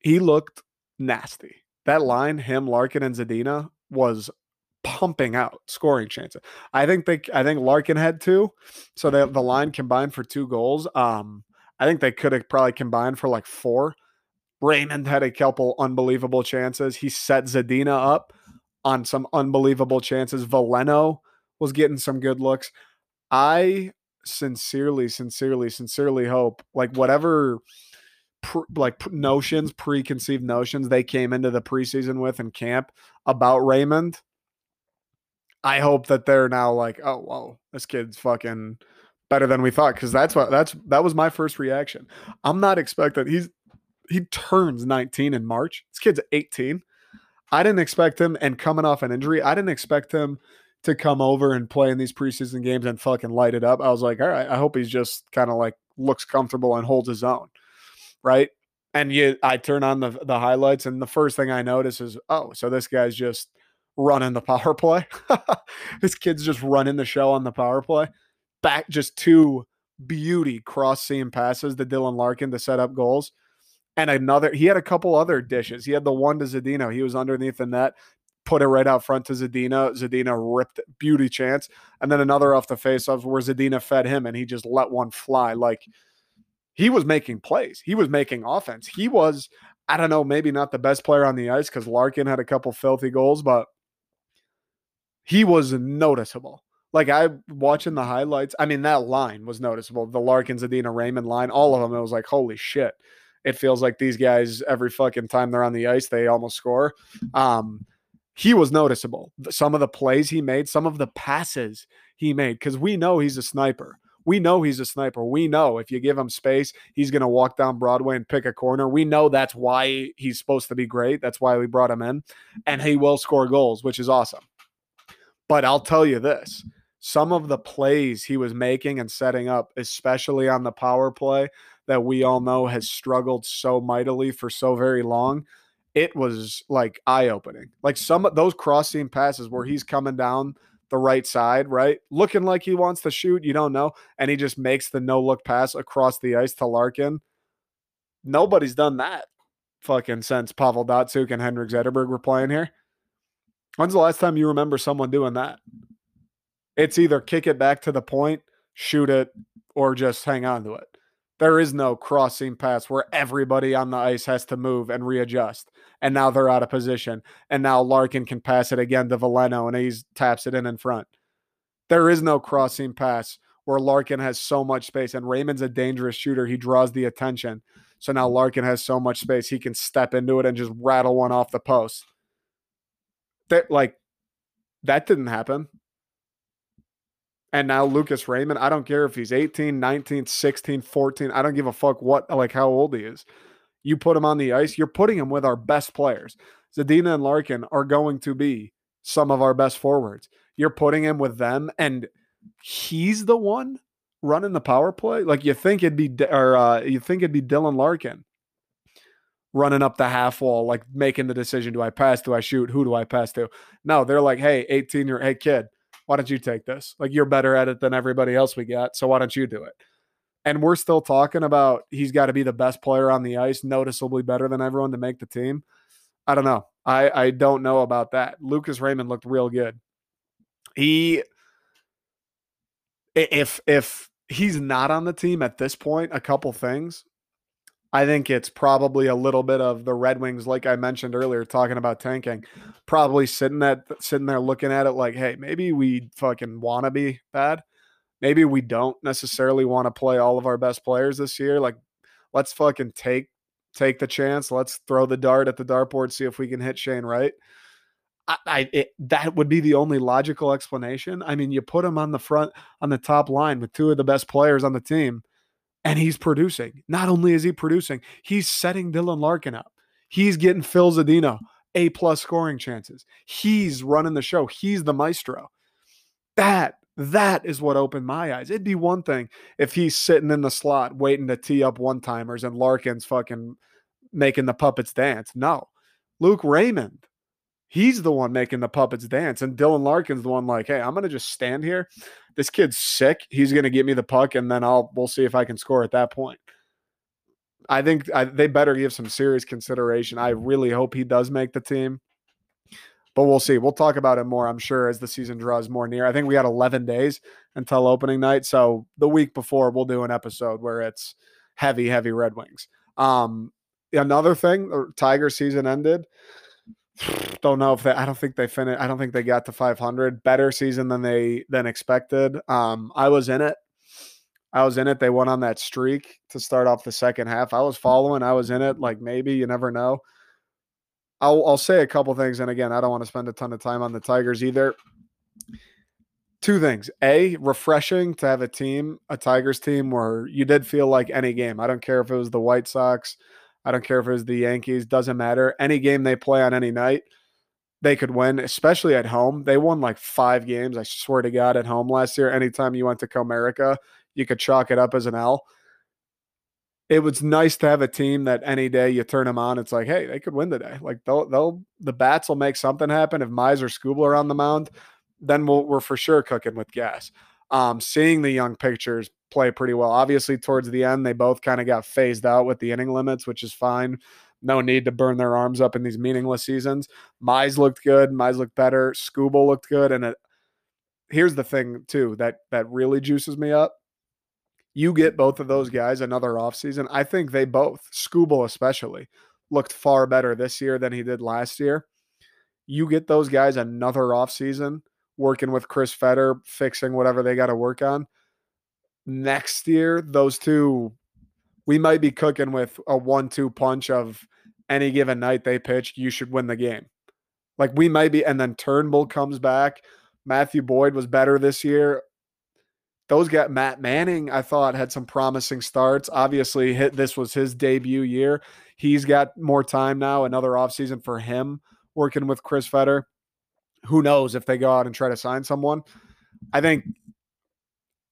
He looked nasty. That line, him, Larkin, and Zadina, was pumping out scoring chances. I think they I think Larkin had two. So they, the line combined for two goals. Um, I think they could have probably combined for like four. Raymond had a couple unbelievable chances. He set Zadina up on some unbelievable chances. Veleno was getting some good looks. I sincerely, sincerely, sincerely hope like whatever like notions, preconceived notions they came into the preseason with in camp about Raymond. I hope that they're now like, oh, whoa, this kid's fucking better than we thought. Cause that's what that's that was my first reaction. I'm not expecting he's he turns 19 in March. This kid's 18. I didn't expect him, and coming off an injury, I didn't expect him to come over and play in these preseason games and fucking light it up. I was like, all right, I hope he's just kind of like looks comfortable and holds his own, right? And you, I turn on the the highlights, and the first thing I notice is, oh, so this guy's just running the power play. this kid's just running the show on the power play. Back just two beauty cross seam passes to Dylan Larkin to set up goals and another he had a couple other dishes. He had the one to Zadina. He was underneath the net, put it right out front to Zadina. Zadina ripped beauty chance. And then another off the face off where Zadina fed him and he just let one fly. Like he was making plays. He was making offense. He was, I don't know, maybe not the best player on the ice because Larkin had a couple filthy goals, but he was noticeable. Like I watching the highlights. I mean, that line was noticeable. The Larkin, Zadina, Raymond line, all of them. It was like, holy shit it feels like these guys every fucking time they're on the ice they almost score. Um, he was noticeable. Some of the plays he made, some of the passes he made, because we know he's a sniper. We know he's a sniper. We know if you give him space, he's going to walk down Broadway and pick a corner. We know that's why he's supposed to be great. That's why we brought him in. And he will score goals, which is awesome. But I'll tell you this some of the plays he was making and setting up, especially on the power play, that we all know has struggled so mightily for so very long, it was like eye opening. Like some of those cross seam passes where mm-hmm. he's coming down the right side, right? Looking like he wants to shoot, you don't know. And he just makes the no look pass across the ice to Larkin. Nobody's done that fucking since Pavel Datsyuk and Henrik Zetterberg were playing here. When's the last time you remember someone doing that? It's either kick it back to the point, shoot it, or just hang on to it. There is no crossing pass where everybody on the ice has to move and readjust. And now they're out of position. And now Larkin can pass it again to Veleno and he taps it in in front. There is no crossing pass where Larkin has so much space. And Raymond's a dangerous shooter. He draws the attention. So now Larkin has so much space. He can step into it and just rattle one off the post. That, like, that didn't happen. And now Lucas Raymond, I don't care if he's 18, 19, 16, 14. I don't give a fuck what like how old he is. You put him on the ice, you're putting him with our best players. Zadina and Larkin are going to be some of our best forwards. You're putting him with them, and he's the one running the power play. Like you think it'd be, or uh, you think it'd be Dylan Larkin running up the half wall, like making the decision: do I pass? Do I shoot? Who do I pass to? No, they're like, hey, 18 year, hey kid, why don't you take this? Like you're better at it than everybody else we got, so why don't you do it? And we're still talking about he's got to be the best player on the ice, noticeably better than everyone to make the team. I don't know. I I don't know about that. Lucas Raymond looked real good. He if if he's not on the team at this point, a couple things. I think it's probably a little bit of the Red Wings, like I mentioned earlier, talking about tanking, probably sitting at sitting there looking at it like, hey, maybe we fucking want to be bad. Maybe we don't necessarily want to play all of our best players this year. Like, let's fucking take take the chance. Let's throw the dart at the dartboard, see if we can hit Shane Wright. I, I it, that would be the only logical explanation. I mean, you put him on the front on the top line with two of the best players on the team, and he's producing. Not only is he producing, he's setting Dylan Larkin up. He's getting Phil Zadina a plus scoring chances. He's running the show. He's the maestro. That that is what opened my eyes. It'd be one thing if he's sitting in the slot waiting to tee up one timers and Larkin's fucking making the puppets dance. No. Luke Raymond, he's the one making the puppets dance. And Dylan Larkin's the one like, hey, I'm gonna just stand here. This kid's sick. He's gonna get me the puck, and then I'll we'll see if I can score at that point. I think I, they better give some serious consideration. I really hope he does make the team but we'll see. We'll talk about it more, I'm sure, as the season draws more near. I think we got 11 days until opening night. So the week before, we'll do an episode where it's heavy, heavy Red Wings. Um, another thing, the Tiger season ended. Don't know if they. I don't think they finished. I don't think they got to 500. Better season than they than expected. Um, I was in it. I was in it. They went on that streak to start off the second half. I was following. I was in it. Like maybe you never know. I'll, I'll say a couple things. And again, I don't want to spend a ton of time on the Tigers either. Two things. A, refreshing to have a team, a Tigers team, where you did feel like any game. I don't care if it was the White Sox. I don't care if it was the Yankees. Doesn't matter. Any game they play on any night, they could win, especially at home. They won like five games, I swear to God, at home last year. Anytime you went to Comerica, you could chalk it up as an L it was nice to have a team that any day you turn them on, it's like, hey, they could win today. Like they'll they'll the bats will make something happen. If Mize or are on the mound, then we we are for sure cooking with gas. Um, seeing the young pitchers play pretty well. Obviously, towards the end, they both kind of got phased out with the inning limits, which is fine. No need to burn their arms up in these meaningless seasons. Mize looked good. Mize looked better. Skubal looked good. And it, here's the thing too that that really juices me up you get both of those guys another offseason. I think they both, Skubal especially, looked far better this year than he did last year. You get those guys another offseason working with Chris Fetter, fixing whatever they got to work on. Next year, those two, we might be cooking with a one two punch of any given night they pitch, you should win the game. Like we might be, and then Turnbull comes back. Matthew Boyd was better this year those guys, Matt Manning, I thought had some promising starts. Obviously, hit this was his debut year. He's got more time now, another offseason for him working with Chris Fetter. Who knows if they go out and try to sign someone? I think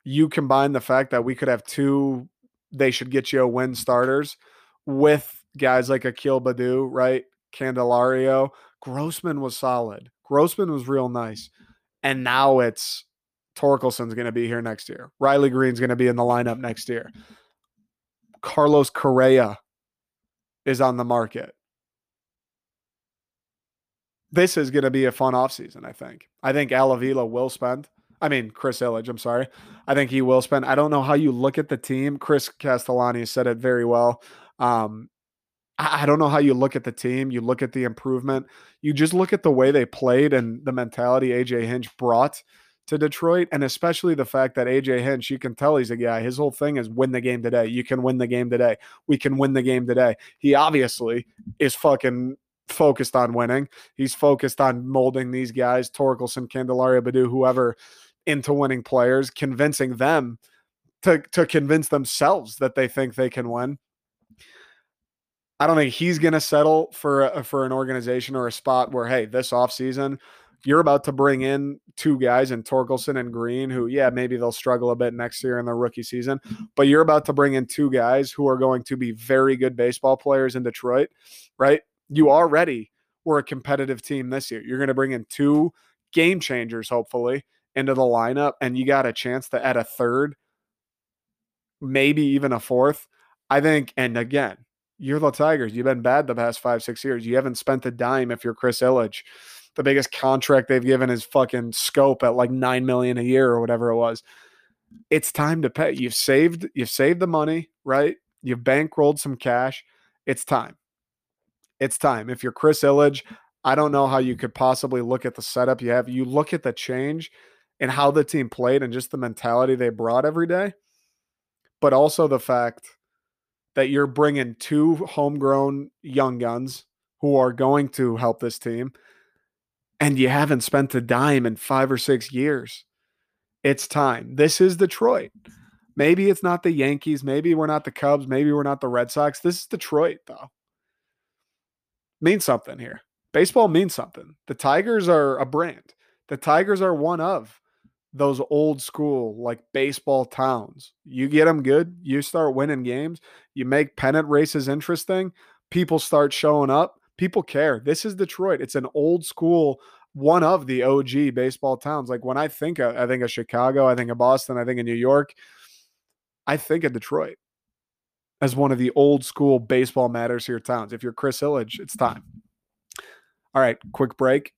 you combine the fact that we could have two, they should get you a win starters with guys like Akil Baddoo, right? Candelario. Grossman was solid. Grossman was real nice. And now it's Torkelson's going to be here next year. Riley Greene's going to be in the lineup next year. Carlos Correa is on the market. This is going to be a fun offseason, I think. I think Al Avila will spend. I mean, Chris Ilitch, I'm sorry. I think he will spend. I don't know how you look at the team. Chris Castellani said it very well. Um, I don't know how you look at the team. You look at the improvement. You just look at the way they played and the mentality AJ Hinch brought to Detroit, and especially the fact that AJ Hinch, you can tell he's a guy. His whole thing is win the game today. You can win the game today. We can win the game today. He obviously is fucking focused on winning. He's focused on molding these guys, Torkelson, Candelario, Baddoo, whoever, into winning players, convincing them to to convince themselves that they think they can win. I don't think he's going to settle for a, for an organization or a spot where hey, this offseason You're about to bring in two guys in Torkelson and Greene, who, yeah, maybe they'll struggle a bit next year in their rookie season, but you're about to bring in two guys who are going to be very good baseball players in Detroit, right? You already were a competitive team this year. You're going to bring in two game changers, hopefully, into the lineup, and you got a chance to add a third, maybe even a fourth. I think, and again, you're the Tigers. You've been bad the past five, six years. You haven't spent a dime if you're Chris Ilitch. The biggest contract they've given is fucking Schoop at like nine million a year or whatever it was. It's time to pay. You've saved, you've saved the money, right? You've bankrolled some cash. It's time. It's time. If you're Chris Ilitch, I don't know how you mm. could possibly look at the setup you have. You look at the change and how the team played and just the mentality they brought every day, but also the fact that you're bringing two homegrown young guns who are going to help this team and you haven't spent a dime in five or six years. It's time. This is Detroit. Maybe it's not the Yankees. Maybe we're not the Cubs. Maybe we're not the Red Sox. This is Detroit, though. Means something here. Baseball means something. The Tigers are a brand. The Tigers are one of those old school like baseball towns. You get them good, you start winning games, you make pennant races interesting, people start showing up, people care. This is Detroit. It's an old school one of the OG baseball towns. Like when I think of, I think of Chicago, I think of Boston, I think of New York, I think of Detroit as one of the old school baseball matters here towns. If you're Chris Ilitch, it's time. All right, quick break.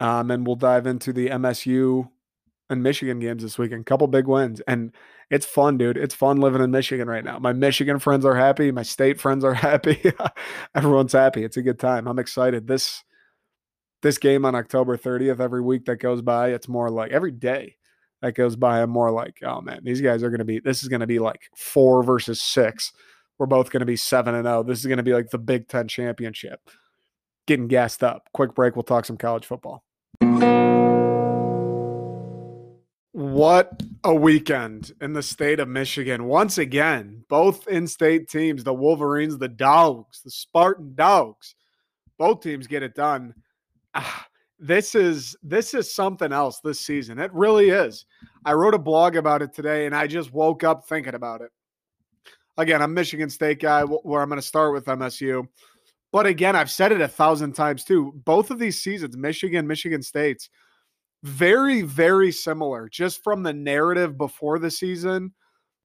Um, and we'll dive into the MSU and Michigan games this weekend. Couple big wins. And it's fun, dude. It's fun living in Michigan right now. My Michigan friends are happy. My state friends are happy. Everyone's happy. It's a good time. I'm excited. This this game on October 30th, every week that goes by, it's more like every day that goes by, I'm more like, oh man, these guys are gonna be this is gonna be like four versus six. We're both gonna be seven and oh. This is gonna be like the Big Ten championship. Getting gassed up. Quick break, we'll talk some college football. What a weekend in the state of Michigan. Once again, both in state teams, the Wolverines, the Dogs, the Spartan Dogs, both teams get it done. Ah, this is this is something else this season. It really is. I wrote a blog about it today and I just woke up thinking about it. Again, I'm Michigan State guy where I'm going to start with MSU. But again, I've said it a thousand times too. Both of these seasons, Michigan, Michigan State's very, very similar, just from the narrative before the season,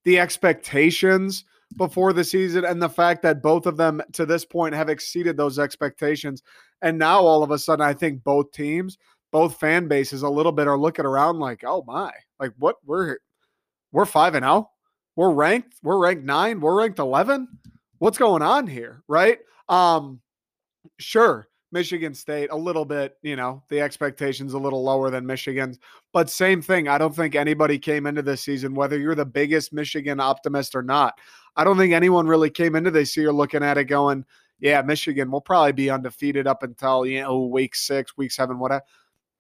the expectations before the season, and the fact that both of them to this point have exceeded those expectations. And now all of a sudden, I think both teams, both fan bases a little bit are looking around like, oh my, like what we're we're five and out. Oh? We're ranked, we're ranked nine, we're ranked 11. What's going on here? Right. Um, sure Michigan State a little bit, you know, the expectations a little lower than Michigan's. But same thing. I don't think anybody came into this season, whether you're the biggest Michigan optimist or not. I don't think anyone really came into this year looking at it going, yeah, Michigan will probably be undefeated up until, you know, week six, week seven, whatever.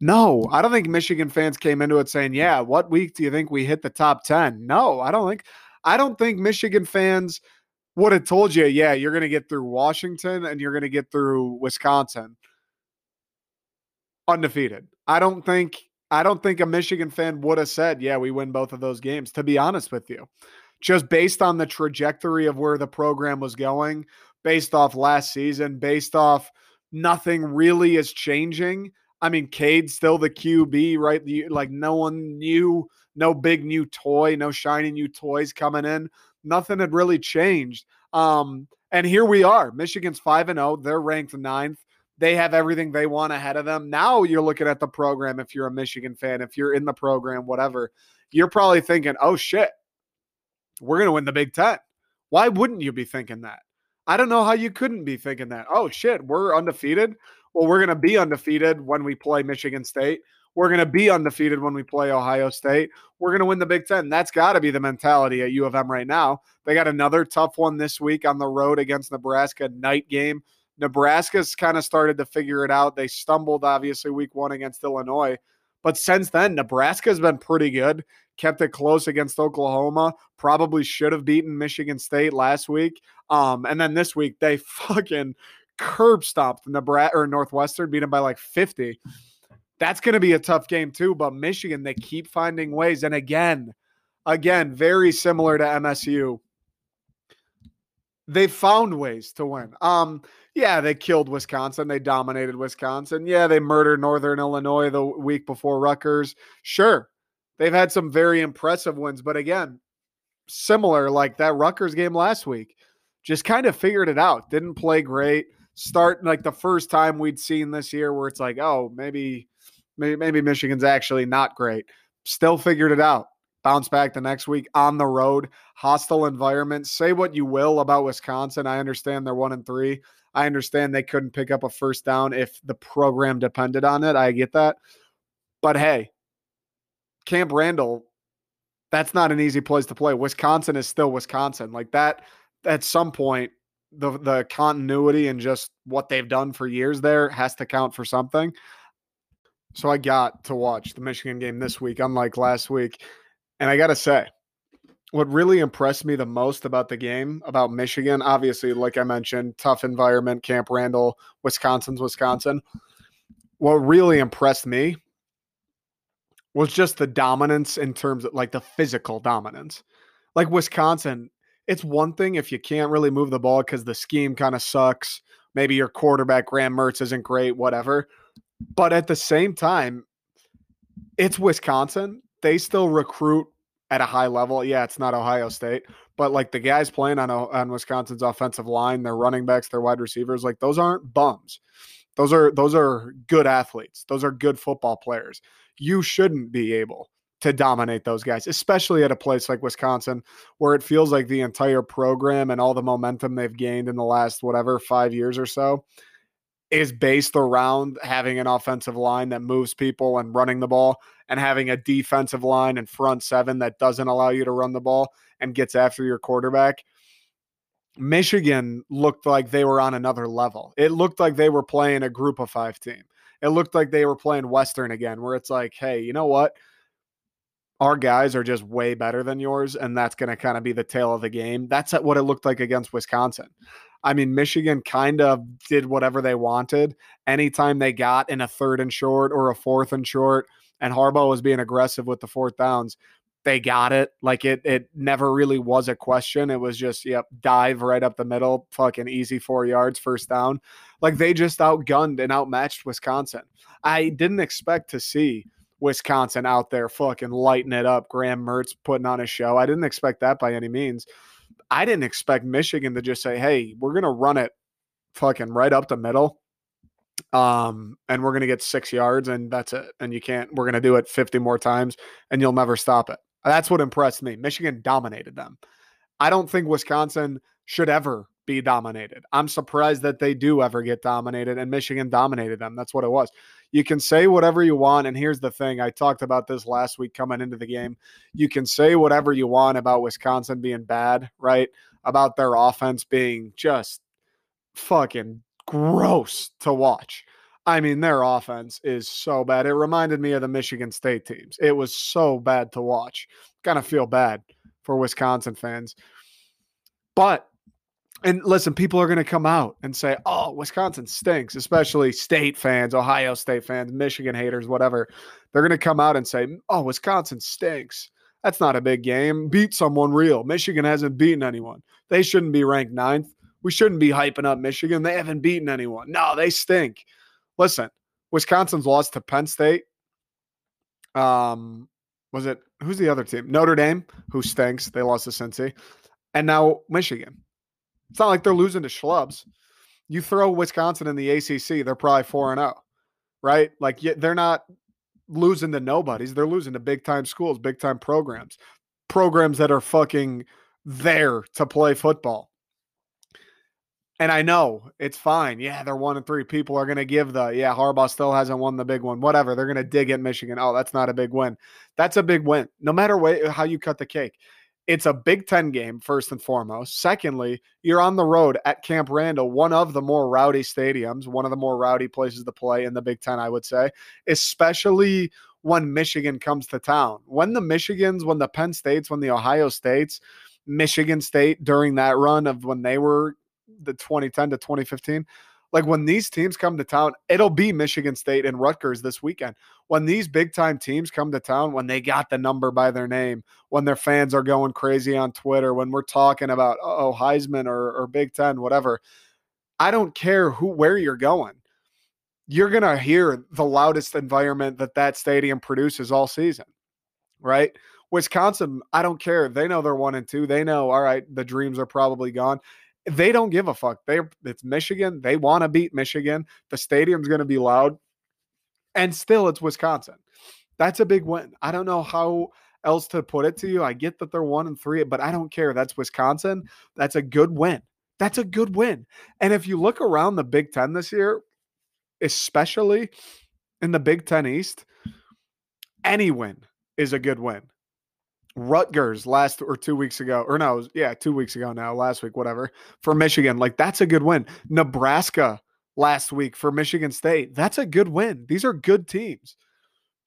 No, I don't think Michigan fans came into it saying, yeah, what week do you think we hit the top 10? No, I don't think, I don't think Michigan fans – would have told you, yeah, you're going to get through Washington and you're going to get through Wisconsin undefeated. I don't think I don't think a Michigan fan would have said, yeah, we win both of those games, to be honest with you. Just based on the trajectory of where the program was going, based off last season, based off nothing really is changing. I mean, Cade's still the QB, right? Like no one knew, no big new toy, no shiny new toys coming in nothing had really changed. Um, and here we are. Michigan's 5 and 0. They're ranked ninth. They have everything they want ahead of them. Now you're looking at the program if you're a Michigan fan, if you're in the program, whatever, you're probably thinking, oh shit, we're to win the Big Ten. Why wouldn't you be thinking that? I don't know how you couldn't be thinking that. Oh shit, we're undefeated. Well, we're going to be undefeated when we play Michigan State. We're going to be undefeated when we play Ohio State. We're going to win the Big Ten. That's got to be the mentality at U of M right now. They got another tough one this week on the road against Nebraska, night game. Nebraska's kind of started to figure it out. They stumbled, obviously, week one against Illinois. But since then, Nebraska's been pretty good. Kept it close against Oklahoma. Probably should have beaten Michigan State last week. Um, and then this week they fucking curb stomped Nebraska or Northwestern, beat them by like 50 That's going to be a tough game too. But Michigan, they keep finding ways. And again, again, very similar to MSU. They found ways to win. Um, yeah, they killed Wisconsin. They dominated Wisconsin. Yeah, they murdered Northern Illinois the week before Rutgers. Sure, they've had some very impressive wins, but again, similar like that Rutgers game last week. Just kind of figured it out. Didn't play great. Start like the first time we'd seen this year where it's like, oh, maybe, maybe, maybe Michigan's actually not great. Still figured it out. Bounce back the next week on the road, hostile environment. Say what you will about Wisconsin. I understand they're one and three. I understand they couldn't pick up a first down if the program depended on it. I get that. But hey, Camp Randall, that's not an easy place to play. Wisconsin is still Wisconsin. Like that, at some point, the the continuity and just what they've done for years there has to count for something. So I got to watch the Michigan game this week, unlike last week. And I got to say, what really impressed me the most about the game, about Michigan, obviously, like I mentioned, tough environment, Camp Randall, Wisconsin's Wisconsin. What really impressed me was just the dominance in terms of like the physical dominance. Like Wisconsin, it's one thing if you can't really move the ball because the scheme kind of sucks. Maybe your quarterback, Graham Mertz, isn't great, whatever. But at the same time, it's Wisconsin. They still recruit at a high level. Yeah, it's not Ohio State, but like the guys playing on on Wisconsin's offensive line, their running backs, their wide receivers, like those aren't bums. Those are those are good athletes. Those are good football players. You shouldn't be able to dominate those guys, especially at a place like Wisconsin where it feels like the entire program and all the momentum they've gained in the last whatever 5 years or so is based around having an offensive line that moves people and running the ball and having a defensive line and front seven that doesn't allow you to run the ball and gets after your quarterback. Michigan looked like they were on another level. It looked like they were playing a group of five team. It looked like they were playing Western again, where it's like, hey, you know what? Our guys are just way better than yours, and that's going to kind of be the tale of the game. That's what it looked like against Wisconsin. I mean, Michigan kind of did whatever they wanted anytime they got in a third and short or a fourth and short, and Harbaugh was being aggressive with the fourth downs. They got it. Like it, it never really was a question. It was just, yep, dive right up the middle, fucking easy four yards, first down. Like they just outgunned and outmatched Wisconsin. I didn't expect to see Wisconsin out there fucking lighting it up. Graham Mertz putting on a show. I didn't expect that by any means. I didn't expect Michigan to just say, "Hey, we're gonna run it fucking right up the middle, um, and we're gonna get six yards, and that's it. And you can't. We're gonna do it fifty more times, and you'll never stop it." That's what impressed me. Michigan dominated them. I don't think Wisconsin should ever be dominated. I'm surprised that they do ever get dominated, and Michigan dominated them. That's what it was you can say whatever you want. And here's the thing I talked about this last week coming into the game. You can say whatever you want about Wisconsin being bad, right? About their offense being just fucking gross to watch. I mean, their offense is so bad. It reminded me of the Michigan State teams. It was so bad to watch. Kind of feel bad for Wisconsin fans. But and listen, people are going to come out and say, "Oh, Wisconsin stinks," especially state fans, Ohio State fans, Michigan haters, whatever. They're going to come out and say, "Oh, Wisconsin stinks." That's not a big game. Beat someone real. Michigan hasn't beaten anyone. They shouldn't be ranked ninth. We shouldn't be hyping up Michigan. They haven't beaten anyone. No, they stink. Listen, Wisconsin's lost to Penn State. Um, was it who's the other team? Notre Dame, who stinks. They lost to Cincy, and now Michigan. It's not like they're losing to schlubs. You throw Wisconsin in the ACC, they're probably 4 and 0, right? Like they're not losing to nobodies. They're losing to big time schools, big time programs, programs that are fucking there to play football. And I know it's fine. Yeah, they're one and three. People are going to give the, yeah, Harbaugh still hasn't won the big one. Whatever. They're going to dig at Michigan. Oh, that's not a big win. That's a big win. No matter what, how you cut the cake. It's a Big Ten game, first and foremost. Secondly, you're on the road at Camp Randall, one of the more rowdy stadiums, one of the more rowdy places to play in the Big Ten, I would say, especially when Michigan comes to town. When the Michigans, when the Penn States, when the Ohio States, Michigan State during that run of when they were the 2010 to 2015, Like when these teams come to town, it'll be Michigan State and Rutgers this weekend. When these big time teams come to town, when they got the number by their name, when their fans are going crazy on Twitter, when we're talking about oh Heisman or, or Big Ten, whatever, I don't care who where you're going. You're gonna hear the loudest environment that that stadium produces all season, right? Wisconsin, I don't care. They know they're one and two. They know, all right, the dreams are probably gone. They don't give a fuck. They it's Michigan. They want to beat Michigan. The stadium's going to be loud, and still it's Wisconsin. That's a big win. I don't know how else to put it to you. I get that they're one and three, but I don't care. That's Wisconsin. That's a good win. That's a good win. And if you look around the Big Ten this year, especially in the Big Ten East, any win is a good win. Rutgers last or two weeks ago, or no, yeah, two weeks ago now, last week, whatever, for Michigan. Like that's a good win. Nebraska last week for Michigan State. That's a good win. These are good teams.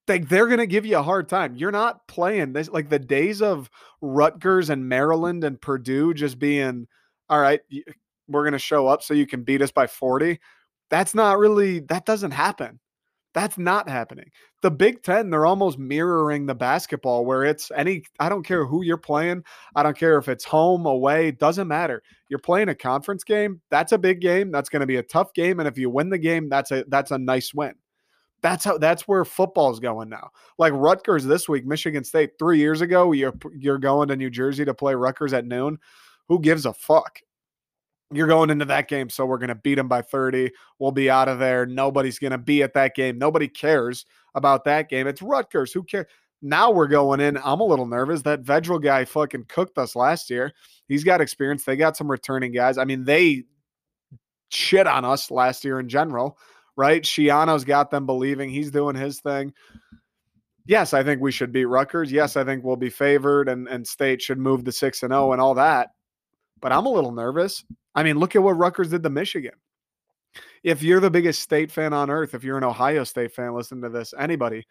Like they're gonna give you a hard time. You're not playing this like the days of Rutgers and Maryland and Purdue just being all right. We're gonna show up so you can beat us by 40. That's not really that doesn't happen. That's not happening. The Big Ten, they're almost mirroring the basketball where it's any, I don't care who you're playing. I don't care if it's home, away, doesn't matter. You're playing a conference game. That's a big game. That's going to be a tough game. And if you win the game, that's a that's a nice win. That's how that's where football's going now. Like Rutgers this week, Michigan State. Three years ago, you're you're going to New Jersey to play Rutgers at noon. Who gives a fuck? You're going into that game, so we're going to beat them by 30. We'll be out of there. Nobody's going to be at that game. Nobody cares about that game. It's Rutgers. Who cares? Now we're going in. I'm a little nervous. That Vedral guy fucking cooked us last year. He's got experience. They got some returning guys. I mean, they shit on us last year in general, right? Schiano's got them believing he's doing his thing. Yes, I think we should beat Rutgers. Yes, I think we'll be favored and, and state should move to 6 and 0 and all that. But I'm a little nervous. I mean, look at what Rutgers did to Michigan. If you're the biggest state fan on earth, if you're an Ohio State fan, listen to this, anybody,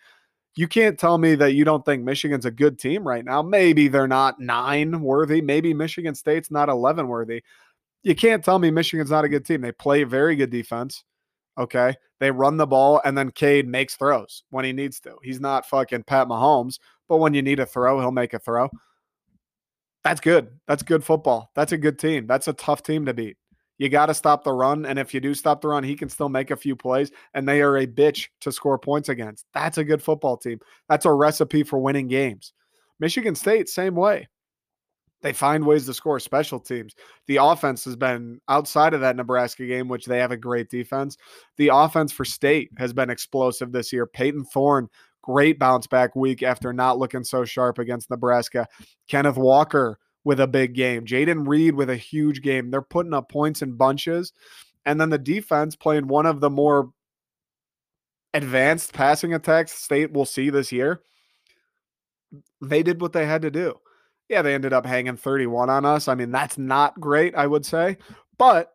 you can't tell me that you don't think Michigan's a good team right now. Maybe they're not nine worthy. Maybe Michigan State's not 11 worthy. You can't tell me Michigan's not a good team. They play very good defense. Okay. They run the ball and then Cade makes throws when he needs to. He's not fucking Pat Mahomes, but when you need a throw, he'll make a throw. That's good. That's good football. That's a good team. That's a tough team to beat. You got to stop the run. And if you do stop the run, he can still make a few plays, and they are a bitch to score points against. That's a good football team. That's a recipe for winning games. Michigan State, same way. They find ways to score special teams. The offense has been outside of that Nebraska game, which they have a great defense. The offense for state has been explosive this year. Payton Thorne Great bounce back week after not looking so sharp against Nebraska. Kenneth Walker with a big game. Jayden Reed with a huge game. They're putting up points in bunches. And then the defense playing one of the more advanced passing attacks state will see this year. They did what they had to do. Yeah, they ended up hanging 31 on us. I mean, that's not great, I would say. But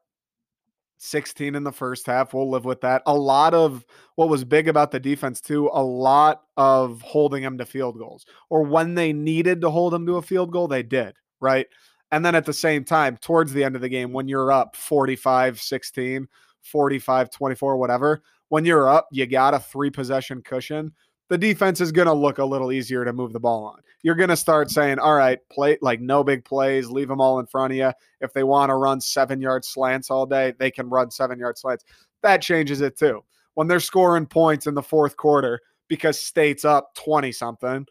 16 in the first half. We'll live with that. A lot of what was big about the defense, too, a lot of holding them to field goals. Or when they needed to hold them to a field goal, they did, right? And then at the same time, towards the end of the game, when you're up 45 16, 45 24, whatever, when you're up, you got a three possession cushion the defense is going to look a little easier to move the ball on. You're going to start saying, all right, play like no big plays, leave them all in front of you. If they want to run seven yard slants all day, they can run seven yard slants. That changes it too. When they're scoring points in the fourth quarter because state's up 20 something,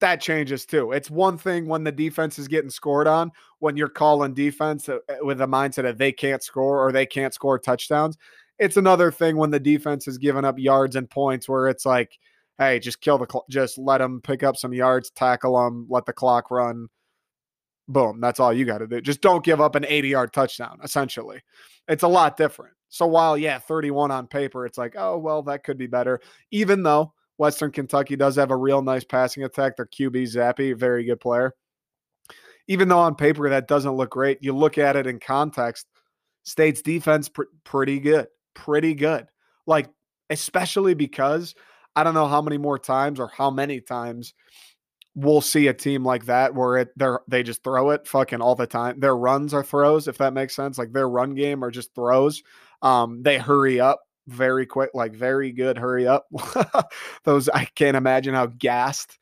that changes too. It's one thing when the defense is getting scored on, when you're calling defense uh, with a mindset that they can't score or they can't score touchdowns. It's another thing when the defense is giving up yards and points where it's like, hey, just kill the, cl- just let them pick up some yards, tackle them, let the clock run. Boom. That's all you got to do. Just don't give up an 80 yard touchdown, essentially. It's a lot different. So while, yeah, 31 on paper, it's like, oh, well, that could be better. Even though Western Kentucky does have a real nice passing attack, their QB Zappe, very good player. Even though on paper that doesn't look great, you look at it in context. State's defense pr- pretty good, pretty good. Like especially because I don't know how many more times or how many times we'll see a team like that where it they're they just throw it fucking all the time. Their runs are throws, if that makes sense. Like their run game are just throws Um, they hurry up very quick, like very good hurry up. those I can't imagine how gassed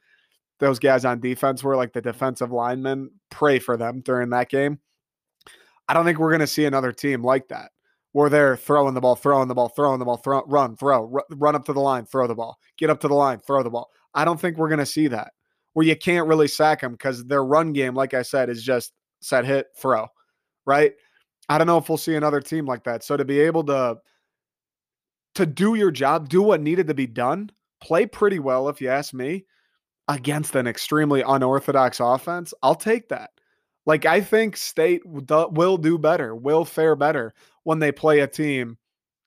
those guys on defense were, like the defensive linemen. Pray for them during that game. I don't think we're going to see another team like that where they're throwing the ball, throwing the ball, throwing the ball, throw, run, throw, run up to the line, throw the ball, get up to the line, throw the ball. I don't think we're going to see that where you can't really sack them because their run game, like I said, is just set, hit, throw, right? I don't know if we'll see another team like that. So to be able to to do your job, do what needed to be done, play pretty well, if you ask me, against an extremely unorthodox offense, I'll take that. Like I think State will do better, will fare better when they play a team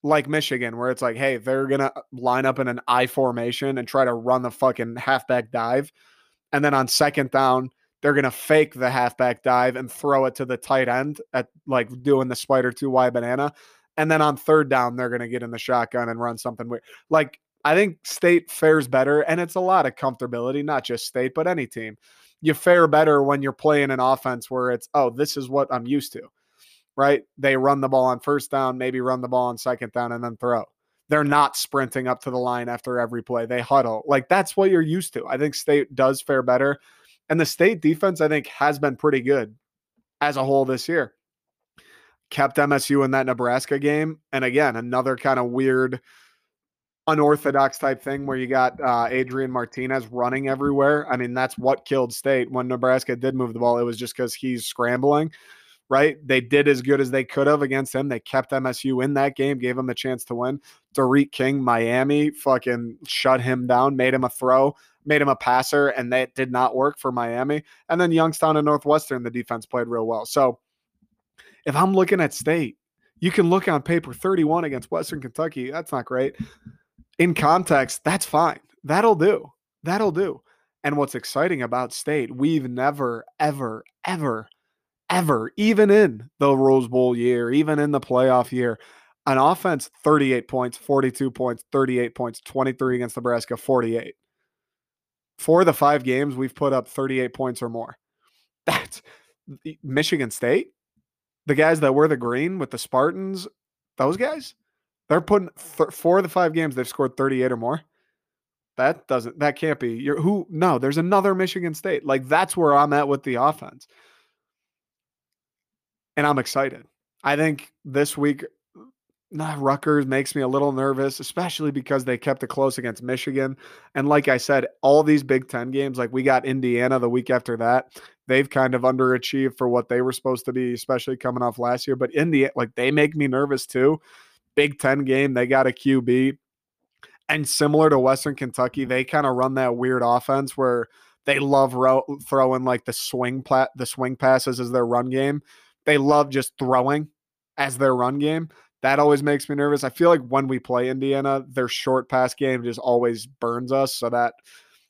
like Michigan, where it's like, hey, they're gonna uh, line up in an I formation and try to run the fucking halfback dive and then on second down, they're going to fake the halfback dive and throw it to the tight end at like doing the spider two Y banana. And then on third down, they're going to get in the shotgun and run something weird. Like, I think state fares better, and it's a lot of comfortability, not just state, but any team. You fare better when you're playing an offense where it's, oh, this is what I'm used to, right? They run the ball on first down, maybe run the ball on second down, and then throw they're not sprinting up to the line after every play. They huddle. Like that's what you're used to. I think state does fare better. And the state defense, I think, has been pretty good as a whole this year. Kept MSU in that Nebraska game. And again, another kind of weird, unorthodox type thing where you got uh, Adrian Martinez running everywhere. I mean, that's what killed state. When Nebraska did move the ball, it was just because he's scrambling right? They did as good as they could have against him. They kept MSU in that game, gave him a chance to win. D'Eriq King, Miami, fucking shut him down, made him a throw, made him a passer, and that did not work for Miami. And then Youngstown and Northwestern, the defense played real well. So if I'm looking at state, you can look on paper 31 against Western Kentucky. That's not great. In context, that's fine. That'll do. That'll do. And what's exciting about state, we've never, ever, ever ever, even in the Rose Bowl year, even in the playoff year. An offense, 38 points, 42 points, 38 points, 23 against Nebraska, 48. For the five games, we've put up 38 points or more. That's Michigan State, the guys that wear the green with the Spartans, those guys, they're putting th- four of the five games, they've scored 38 or more. That doesn't, that can't be. You're, who, no, there's another Michigan State. Like that's where I'm at with the offense and I'm excited. I think this week, nah, Rutgers makes me a little nervous, especially because they kept it close against Michigan. And like I said, all these Big Ten games, like we got Indiana the week after that, they've kind of underachieved for what they were supposed to be, especially coming off last year. But India, like they make me nervous too. Big Ten game, they got a QB. And similar to Western Kentucky, they kind of run that weird offense where they love ro- throwing like the swing plat the swing passes as their run game they love just throwing as their run game. That always makes me nervous. I feel like when we play Indiana, their short pass game just always burns us. So that,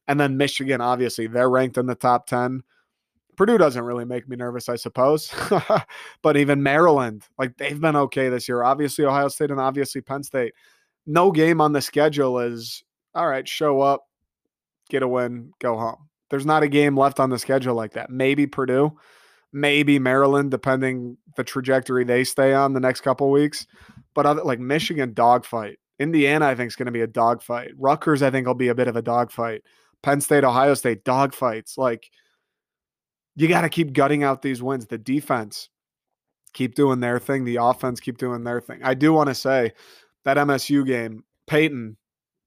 and then Michigan, obviously, they're ranked in the top 10. Purdue doesn't really make me nervous, I suppose. but even Maryland, like they've been okay this year. Obviously, Ohio State and obviously Penn State. No game on the schedule is all right, show up, get a win, go home. There's not a game left on the schedule like that. Maybe Purdue maybe Maryland, depending the trajectory they stay on the next couple weeks. But other, like Michigan, dogfight. Indiana, I think is going to be a dogfight. Rutgers, I think will be a bit of a dogfight. Penn State, Ohio State, dogfights. Like you got to keep gutting out these wins. The defense keep doing their thing. The offense keep doing their thing. I do want to say that MSU game, Peyton,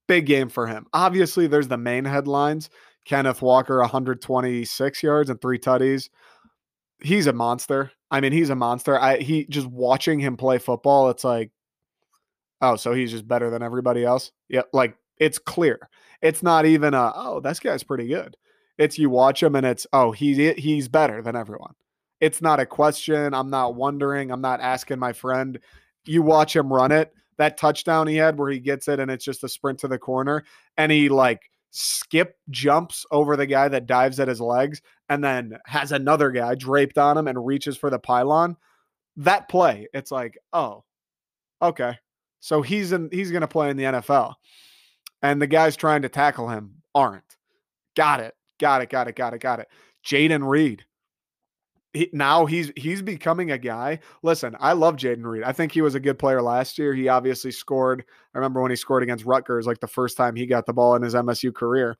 big game for him. Obviously, there's the main headlines. Kenneth Walker, 126 yards and three tutties he's a monster. I mean, he's a monster. I he just watching him play football, it's like, oh, so he's just better than everybody else. Yeah, like it's clear. It's not even a oh, this guy's pretty good. It's you watch him and it's oh, he's he's better than everyone. It's not a question. I'm not wondering. I'm not asking my friend. You watch him run it. That touchdown he had where he gets it and it's just a sprint to the corner and he like skip jumps over the guy that dives at his legs and then has another guy draped on him and reaches for the pylon. That play, it's like, oh, okay. So he's in he's gonna play in the NFL. And the guys trying to tackle him aren't. Got it. Got it. Got it. Got it. Got it. Jayden Reed. he, now he's he's becoming a guy. Listen, I love Jayden Reed. I think he was a good player last year. He obviously scored. I remember when he scored against Rutgers, like the first time he got the ball in his MSU career.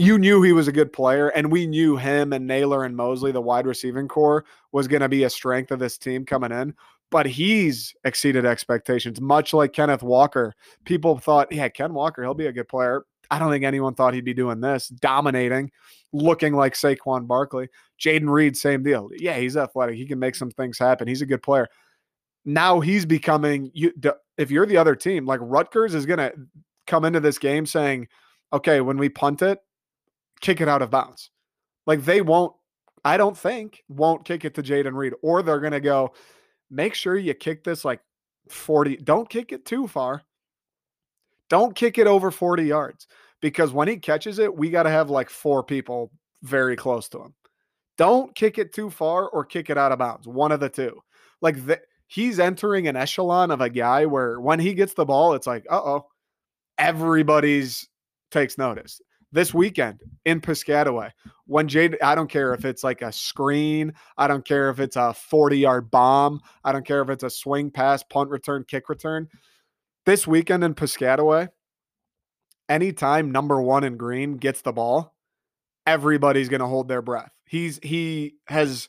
You knew he was a good player, and we knew him and Nailor and Mosley, the wide receiving core, was going to be a strength of this team coming in. But he's exceeded expectations, much like Kenneth Walker. People thought, yeah, Ken Walker, he'll be a good player. I don't think anyone thought he'd be doing this, dominating, looking like Saquon Barkley. Jayden Reed, same deal. Yeah, he's athletic. He can make some things happen. He's a good player. Now he's becoming you. If you're the other team, like Rutgers is going to come into this game saying, "Okay, when we punt it, kick it out of bounds." Like they won't. I don't think won't kick it to Jayden Reed, or they're going to go. Make sure you kick this like 40. Don't kick it too far. Don't kick it over 40 yards because when he catches it, we got to have like four people very close to him. Don't kick it too far or kick it out of bounds. One of the two. Like the, he's entering an echelon of a guy where when he gets the ball, it's like, uh oh, everybody's takes notice. This weekend in Piscataway, when Jade, I don't care if it's like a screen, I don't care if it's a 40 yard bomb, I don't care if it's a swing pass, punt return, kick return this weekend in Piscataway, anytime number one in green gets the ball, everybody's going to hold their breath. He's he has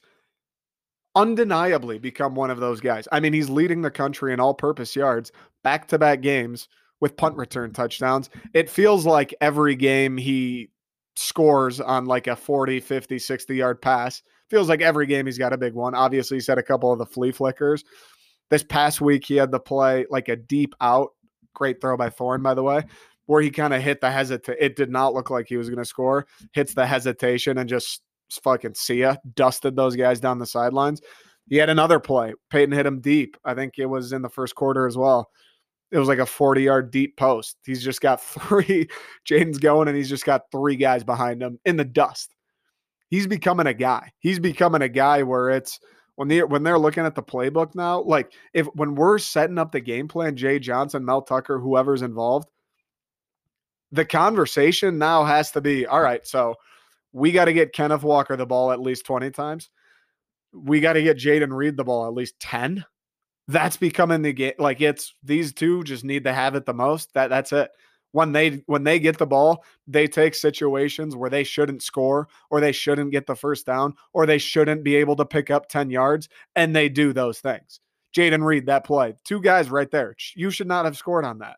undeniably become one of those guys. I mean, he's leading the country in all-purpose yards, back-to-back games with punt return touchdowns. It feels like every game he scores on like a 40, 50, 60 yard pass. Feels like every game he's got a big one. Obviously, he's had a couple of the flea flickers, this past week, he had the play like a deep out. Great throw by Thorne, by the way, where he kind of hit the hesitation. It did not look like he was going to score. Hits the hesitation and just fucking see ya. Dusted those guys down the sidelines. He had another play. Peyton hit him deep. I think it was in the first quarter as well. It was like a 40 yard deep post. He's just got three. Jayden's going and he's just got three guys behind him in the dust. He's becoming a guy. He's becoming a guy where it's when they when they're looking at the playbook now, like if when we're setting up the game plan, Jay Johnson, Mel Tucker, whoever's involved, the conversation now has to be all right. So we got to get Kenneth Walker the ball at least twenty times. We got to get Jayden Reed the ball at least ten. That's becoming the game. Like it's these two just need to have it the most. That that's it when they when they get the ball, they take situations where they shouldn't score or they shouldn't get the first down or they shouldn't be able to pick up 10 yards and they do those things. Jayden Reed, that play, two guys right there. You should not have scored on that.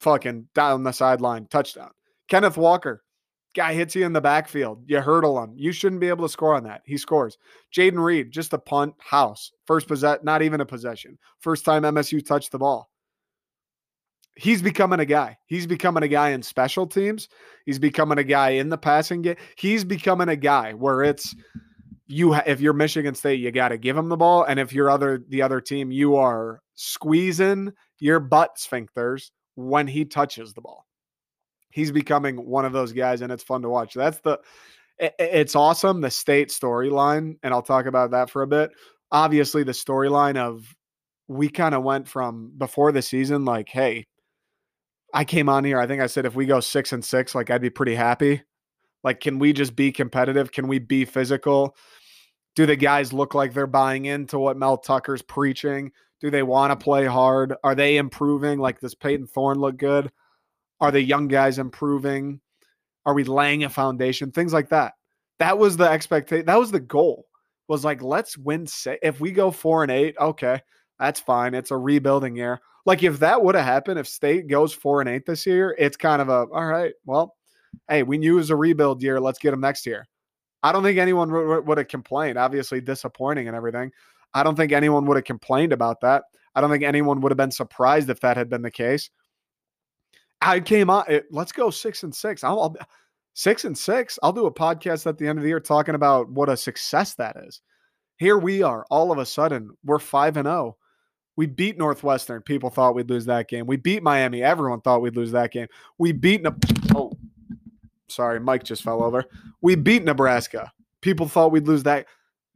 Fucking down the sideline, touchdown. Kenneth Walker, guy hits you in the backfield. You hurdle him. You shouldn't be able to score on that. He scores. Jayden Reed, just a punt, house. First possession, not even a possession. First time MSU touched the ball he's becoming a guy. He's becoming a guy in special teams. He's becoming a guy in the passing game. He's becoming a guy where it's you. If you're Michigan State, you got to give him the ball, and if you're other the other team, you are squeezing your butt sphincters when he touches the ball. He's becoming one of those guys, and it's fun to watch. That's the. It's awesome the state storyline, and I'll talk about that for a bit. Obviously, the storyline of we kind of went from before the season, like, hey, I came on here. I think I said if we go six and six, like I'd be pretty happy. Like, can we just be competitive? Can we be physical? Do the guys look like they're buying into what Mel Tucker's preaching? Do they want to play hard? Are they improving? Like, does Peyton Thorne look good? Are the young guys improving? Are we laying a foundation? Things like that. That was the expectation. That was the goal. Was like, let's win. Say If we go four and eight, okay, that's fine. It's a rebuilding year. Like if that would have happened, if State goes four and eight this year, it's kind of a all right. Well, hey, we knew it was a rebuild year. Let's get them next year. I don't think anyone would have complained. Obviously, disappointing and everything. I don't think anyone would have complained about that. I don't think anyone would have been surprised if that had been the case. I came on. It, let's go six and six. I'll, I'll six and six. I'll do a podcast at the end of the year talking about what a success that is. Here we are. All of a sudden, we're five and zero. Oh. We beat Northwestern. People thought we'd lose that game. We beat Miami. Everyone thought we'd lose that game. We beat Ne- Oh, sorry, Mike just fell over. We beat Nebraska. People thought we'd lose that.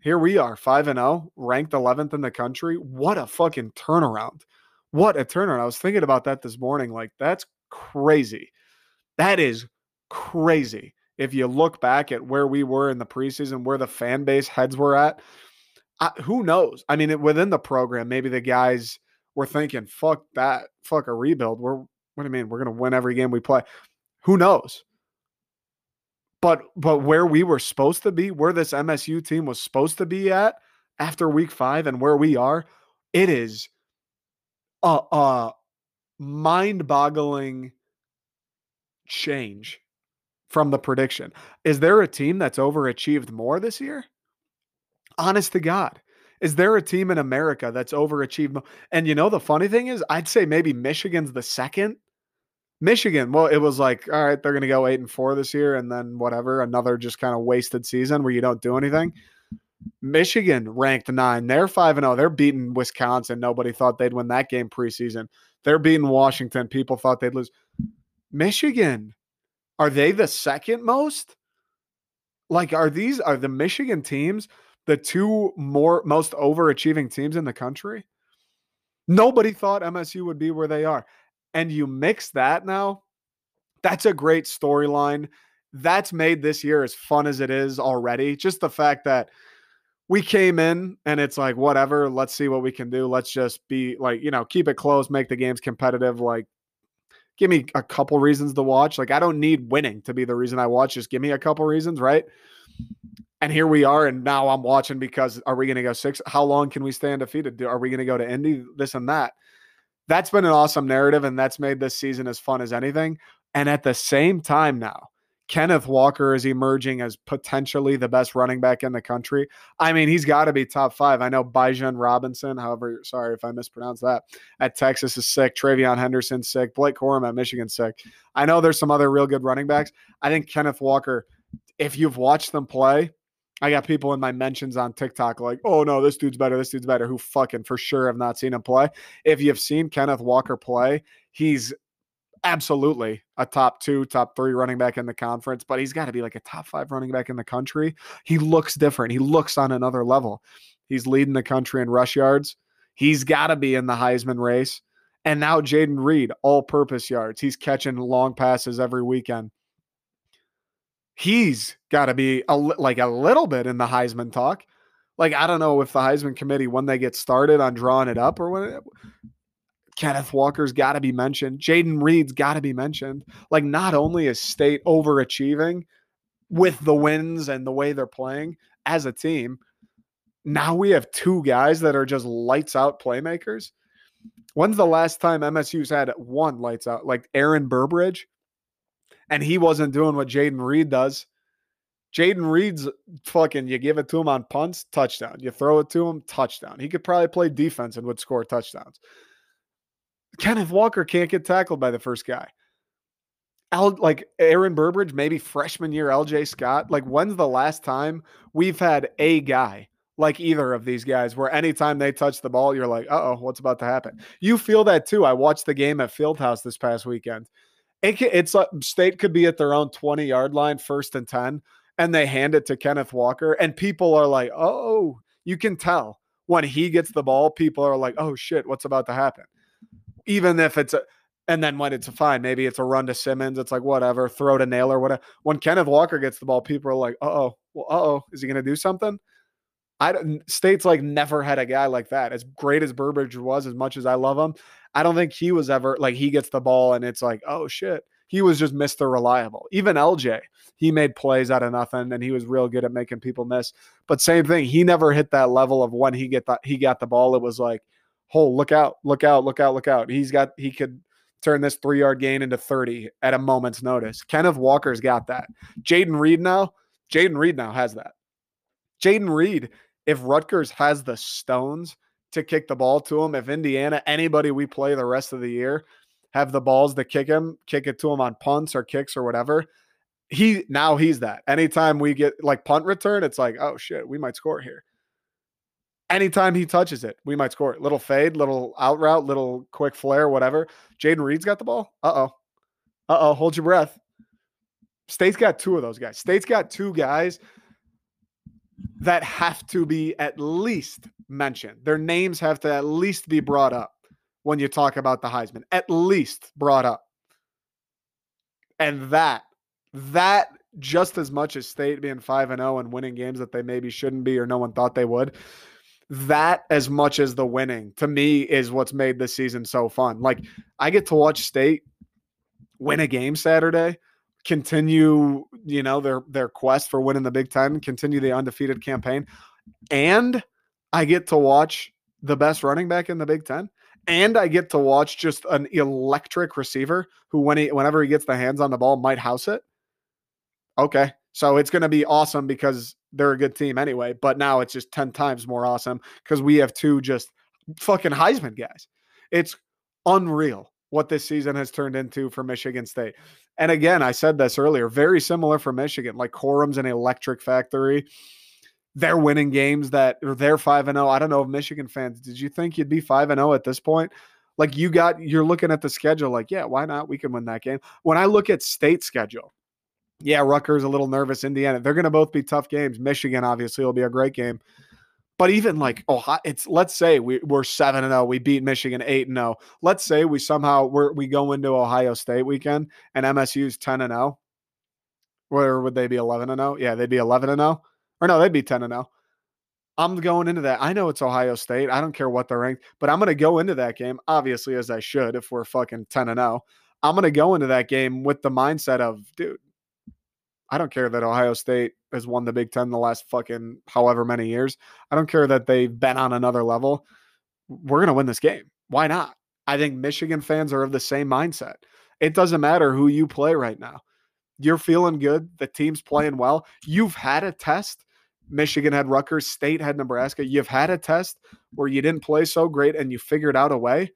Here we are, 5 and 0, ranked 11th in the country. What a fucking turnaround. What a turnaround. I was thinking about that this morning. Like, that's crazy. That is crazy. if you look back at where we were in the preseason, where the fan base heads were at, I, who knows? I mean, it, within the program, maybe the guys were thinking, "Fuck that, fuck a rebuild." We're what do you mean? We're gonna win every game we play. Who knows? But but where we were supposed to be, where this MSU team was supposed to be at after week five, and where we are, it is a, a mind-boggling change from the prediction. Is there a team that's overachieved more this year? Honest to God. Is there a team in America that's overachieved? And you know, the funny thing is, I'd say maybe Michigan's the second. Michigan, well, it was like, all right, they're going to go eight and four this year, and then whatever, another just kind of wasted season where you don't do anything. Mm-hmm. Michigan ranked nine. They're five and zero. They're beating Wisconsin. Nobody thought they'd win that game preseason. They're beating Washington. People thought they'd lose. Michigan, are they the second most? Like, are these are the Michigan teams the two more most overachieving teams in the country? Nobody thought MSU would be where they are. And you mix that now, that's a great storyline. That's made this year as fun as it is already. Just the fact that we came in and it's like, whatever, let's see what we can do. Let's just be like, you know, keep it close, make the games competitive. Like, give me a couple reasons to watch. Like, I don't need winning to be the reason I watch. Just give me a couple reasons, right? And here we are, and now I'm watching because are we going to go six? How long can we stay undefeated? Are we going to go to Indy? This and that. That's been an awesome narrative, and that's made this season as fun as anything. And at the same time, now Kenneth Walker is emerging as potentially the best running back in the country. I mean, he's got to be top five. I know Bijan Robinson, however, sorry if I mispronounced that, at Texas is sick. TreVeyon Henderson sick. Blake Corum at Michigan sick. I know there's some other real good running backs. I think Kenneth Walker, if you've watched them play, I got people in my mentions on TikTok like, oh no, this dude's better, this dude's better, who fucking for sure have not seen him play. If you've seen Kenneth Walker play, he's absolutely a top two, top three running back in the conference, but he's got to be like a top five running back in the country. He looks different. He looks on another level. He's leading the country in rush yards. He's got to be in the Heisman race. And now Jayden Reed, all purpose yards. He's catching long passes every weekend. He's got to be a, like a little bit in the Heisman talk. Like, I don't know if the Heisman committee, when they get started on drawing it up or when it, Kenneth Walker's got to be mentioned. Jayden Reed's got to be mentioned. Like, not only is state overachieving with the wins and the way they're playing as a team, now we have two guys that are just lights out playmakers. When's the last time MSU's had one lights out, like Aaron Burbridge? And he wasn't doing what Jayden Reed does. Jayden Reed's fucking, you give it to him on punts, touchdown. You throw it to him, touchdown. He could probably play defense and would score touchdowns. Kenneth Walker can't get tackled by the first guy. Al, like Aaron Burbridge, maybe freshman year LJ Scott. Like, when's the last time we've had a guy like either of these guys where anytime they touch the ball, you're like, uh oh, what's about to happen? You feel that too. I watched the game at Fieldhouse this past weekend. It, it's like state could be at their own 20 yard line, first and 10, and they hand it to Kenneth Walker, and people are like, oh, you can tell when he gets the ball, people are like, oh shit, what's about to happen? Even if it's a and then when it's a fine, maybe it's a run to Simmons, it's like whatever, throw to Nailor, whatever. When Kenneth Walker gets the ball, people are like, uh oh, well, uh oh, is he gonna do something? I don't states like never had a guy like that. As great as Burbridge was, as much as I love him, I don't think he was ever like he gets the ball and it's like, oh shit. He was just Mr. Reliable. Even LJ, he made plays out of nothing and he was real good at making people miss. But same thing, he never hit that level of when he get the, he got the ball. It was like, oh, look out, look out, look out, look out. He's got, he could turn this three yard gain into 30 at a moment's notice. Kenneth Walker's got that. Jayden Reed now, Jayden Reed now has that. Jayden Reed, if Rutgers has the stones to kick the ball to him, if Indiana, anybody we play the rest of the year, have the balls to kick him, kick it to him on punts or kicks or whatever. He now he's that. Anytime we get like punt return, it's like, oh shit, we might score here anytime he touches it, we might score. Little fade, little out route, little quick flare, whatever. Jayden Reed's got the ball. Uh oh. Uh oh. Hold your breath. State's got two of those guys. State's got two guys that have to be at least mentioned. Their names have to at least be brought up when you talk about the Heisman. At least brought up. And that, that just as much as State being 5 and 0 and winning games that they maybe shouldn't be or no one thought they would. That as much as the winning to me is what's made this season so fun. Like I get to watch State win a game Saturday, continue, you know, their their quest for winning the Big 10, continue the undefeated campaign, and I get to watch the best running back in the Big 10 and I get to watch just an electric receiver who, when he, whenever he gets the hands on the ball, might house it. Okay, so it's going to be awesome because they're a good team anyway. But now it's just ten times more awesome because we have two just fucking Heisman guys. It's unreal what this season has turned into for Michigan State. And again, I said this earlier, very similar for Michigan. Like Corum's an electric factory they're winning games that they're 5 and 0. I don't know if Michigan fans, did you think you'd be 5 and 0 at this point? Like you got you're looking at the schedule like, yeah, why not? We can win that game. When I look at state schedule, yeah, Rutgers a little nervous, Indiana. They're going to both be tough games. Michigan obviously will be a great game. But even like oh, it's let's say we, we're seven and zero, we beat Michigan eight and zero. Let's say we somehow we we go into Ohio State weekend and MSU's ten and zero. Where would they be eleven and zero? Yeah, they'd be eleven and zero. Or no, they'd be 10 and 0. I'm going into that. I know it's Ohio State. I don't care what they're ranked, but I'm going to go into that game, obviously, as I should if we're fucking 10 and 0. I'm going to go into that game with the mindset of, dude, I don't care that Ohio State has won the Big Ten the last fucking however many years. I don't care that they've been on another level. We're going to win this game. Why not? I think Michigan fans are of the same mindset. It doesn't matter who you play right now. You're feeling good. The team's playing well. You've had a test. Michigan had Rutgers, State had Nebraska. You've had a test where you didn't play so great and you figured out a way.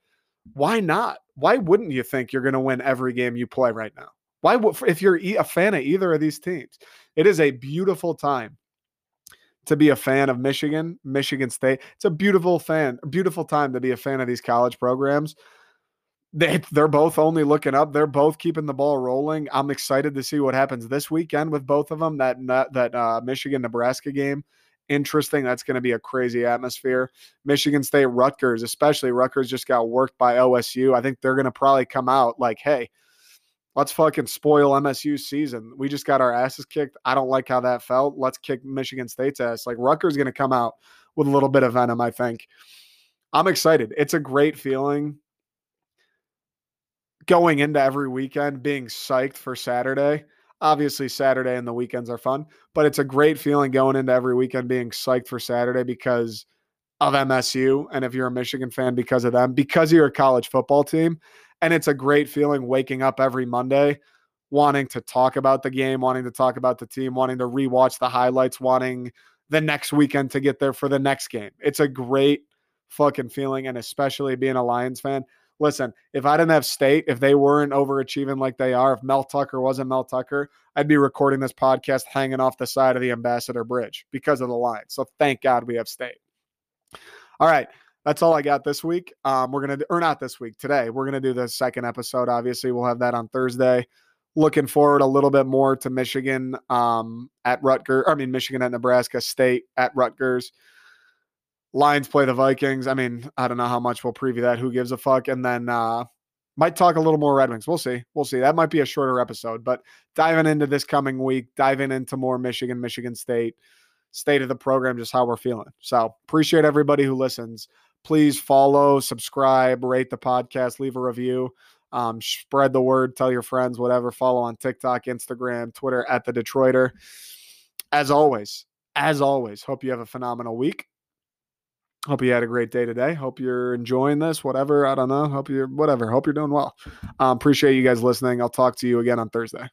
Why not? Why wouldn't you think you're going to win every game you play right now? Why if you're a fan of either of these teams? It is a beautiful time to be a fan of Michigan, Michigan State. It's a beautiful fan, beautiful time to be a fan of these college programs they they're both only looking up. They're both keeping the ball rolling. I'm excited to see what happens this weekend with both of them. That that uh, Michigan Nebraska game, interesting. That's going to be a crazy atmosphere. Michigan State Rutgers, especially Rutgers, just got worked by OSU. I think they're going to probably come out like, hey. Let's fucking spoil MSU's season. We just got our asses kicked. I don't like how that felt. Let's kick Michigan State's ass. Like Rutgers going to come out with a little bit of venom, I think. I'm excited. It's a great feeling going into every weekend being psyched for Saturday. Obviously, Saturday and the weekends are fun, but it's a great feeling going into every weekend being psyched for Saturday because of MSU. And if you're a Michigan fan, because of them, because you're a college football team. And it's a great feeling waking up every Monday wanting to talk about the game, wanting to talk about the team, wanting to rewatch the highlights, wanting the next weekend to get there for the next game. It's a great fucking feeling. And especially being a Lions fan, listen, if I didn't have state, if they weren't overachieving like they are, if Mel Tucker wasn't Mel Tucker, I'd be recording this podcast hanging off the side of the Ambassador Bridge because of the line. So thank God we have state. All right. That's all I got this week. Um, we're gonna or not this week, today. We're gonna do the second episode. Obviously, we'll have that on Thursday. Looking forward a little bit more to Michigan um, at Rutgers. I mean, Michigan at Nebraska State at Rutgers. Lions play the Vikings. I mean, I don't know how much we'll preview that. Who gives a fuck? And then uh might talk a little more Red Wings. We'll see. We'll see. That might be a shorter episode, but diving into this coming week, diving into more Michigan, Michigan State, state of the program, just how we're feeling. So appreciate everybody who listens. Please follow, subscribe, rate the podcast, leave a review. Um, spread the word, tell your friends, whatever. Follow on TikTok, Instagram, Twitter at the Detroiter. As always, as always, hope you have a phenomenal week. Hope you had a great day today. Hope you're enjoying this. Whatever. I don't know. Hope you're whatever. Hope you're doing well. Um, appreciate you guys listening. I'll talk to you again on Thursday.